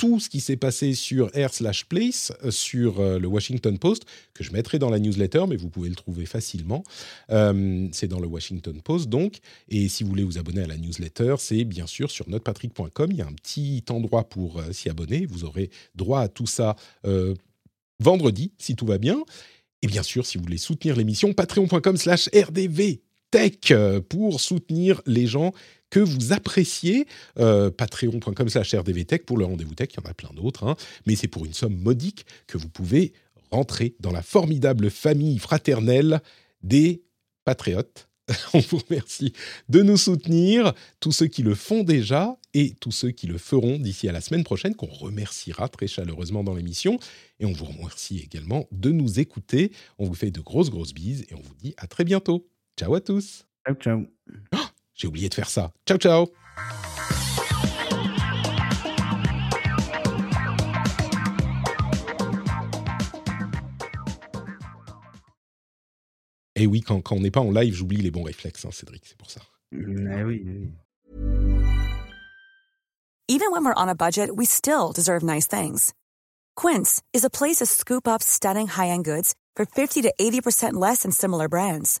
tout ce qui s'est passé sur Air slash Place, euh, sur euh, le Washington Post, que je mettrai dans la newsletter, mais vous pouvez le trouver facilement. Euh, c'est dans le Washington Post, donc. Et si vous voulez vous abonner à la newsletter, c'est bien sûr sur notrepatrick.com. Il y a un petit endroit pour s'y abonner. Vous aurez droit à tout ça vendredi, si tout va bien. Et bien sûr, si vous voulez soutenir l'émission, patreon.com slash rdvtech pour soutenir les gens que vous appréciez. Euh, Patreon.com slash rdvtech pour le rendez-vous tech, il y en a plein d'autres, hein. mais c'est pour une somme modique que vous pouvez rentrer dans la formidable famille fraternelle des patriotes. *laughs* On vous remercie de nous soutenir, tous ceux qui le font déjà et tous ceux qui le feront d'ici à la semaine prochaine, qu'on remerciera très chaleureusement dans l'émission. Et on vous remercie également de nous écouter. On vous fait de grosses, grosses bises et on vous dit à très bientôt. Ciao à tous. Ciao, ciao. Oh j'ai oublié de faire ça. Ciao, ciao Et eh oui, quand, quand on n'est pas en live, j'oublie les bons réflexes, hein, Cédric, c'est pour ça. Eh oui, oui. Even when we're on a budget, we still deserve nice things. Quince is a place to scoop up stunning high-end goods for 50 to 80% less than similar brands.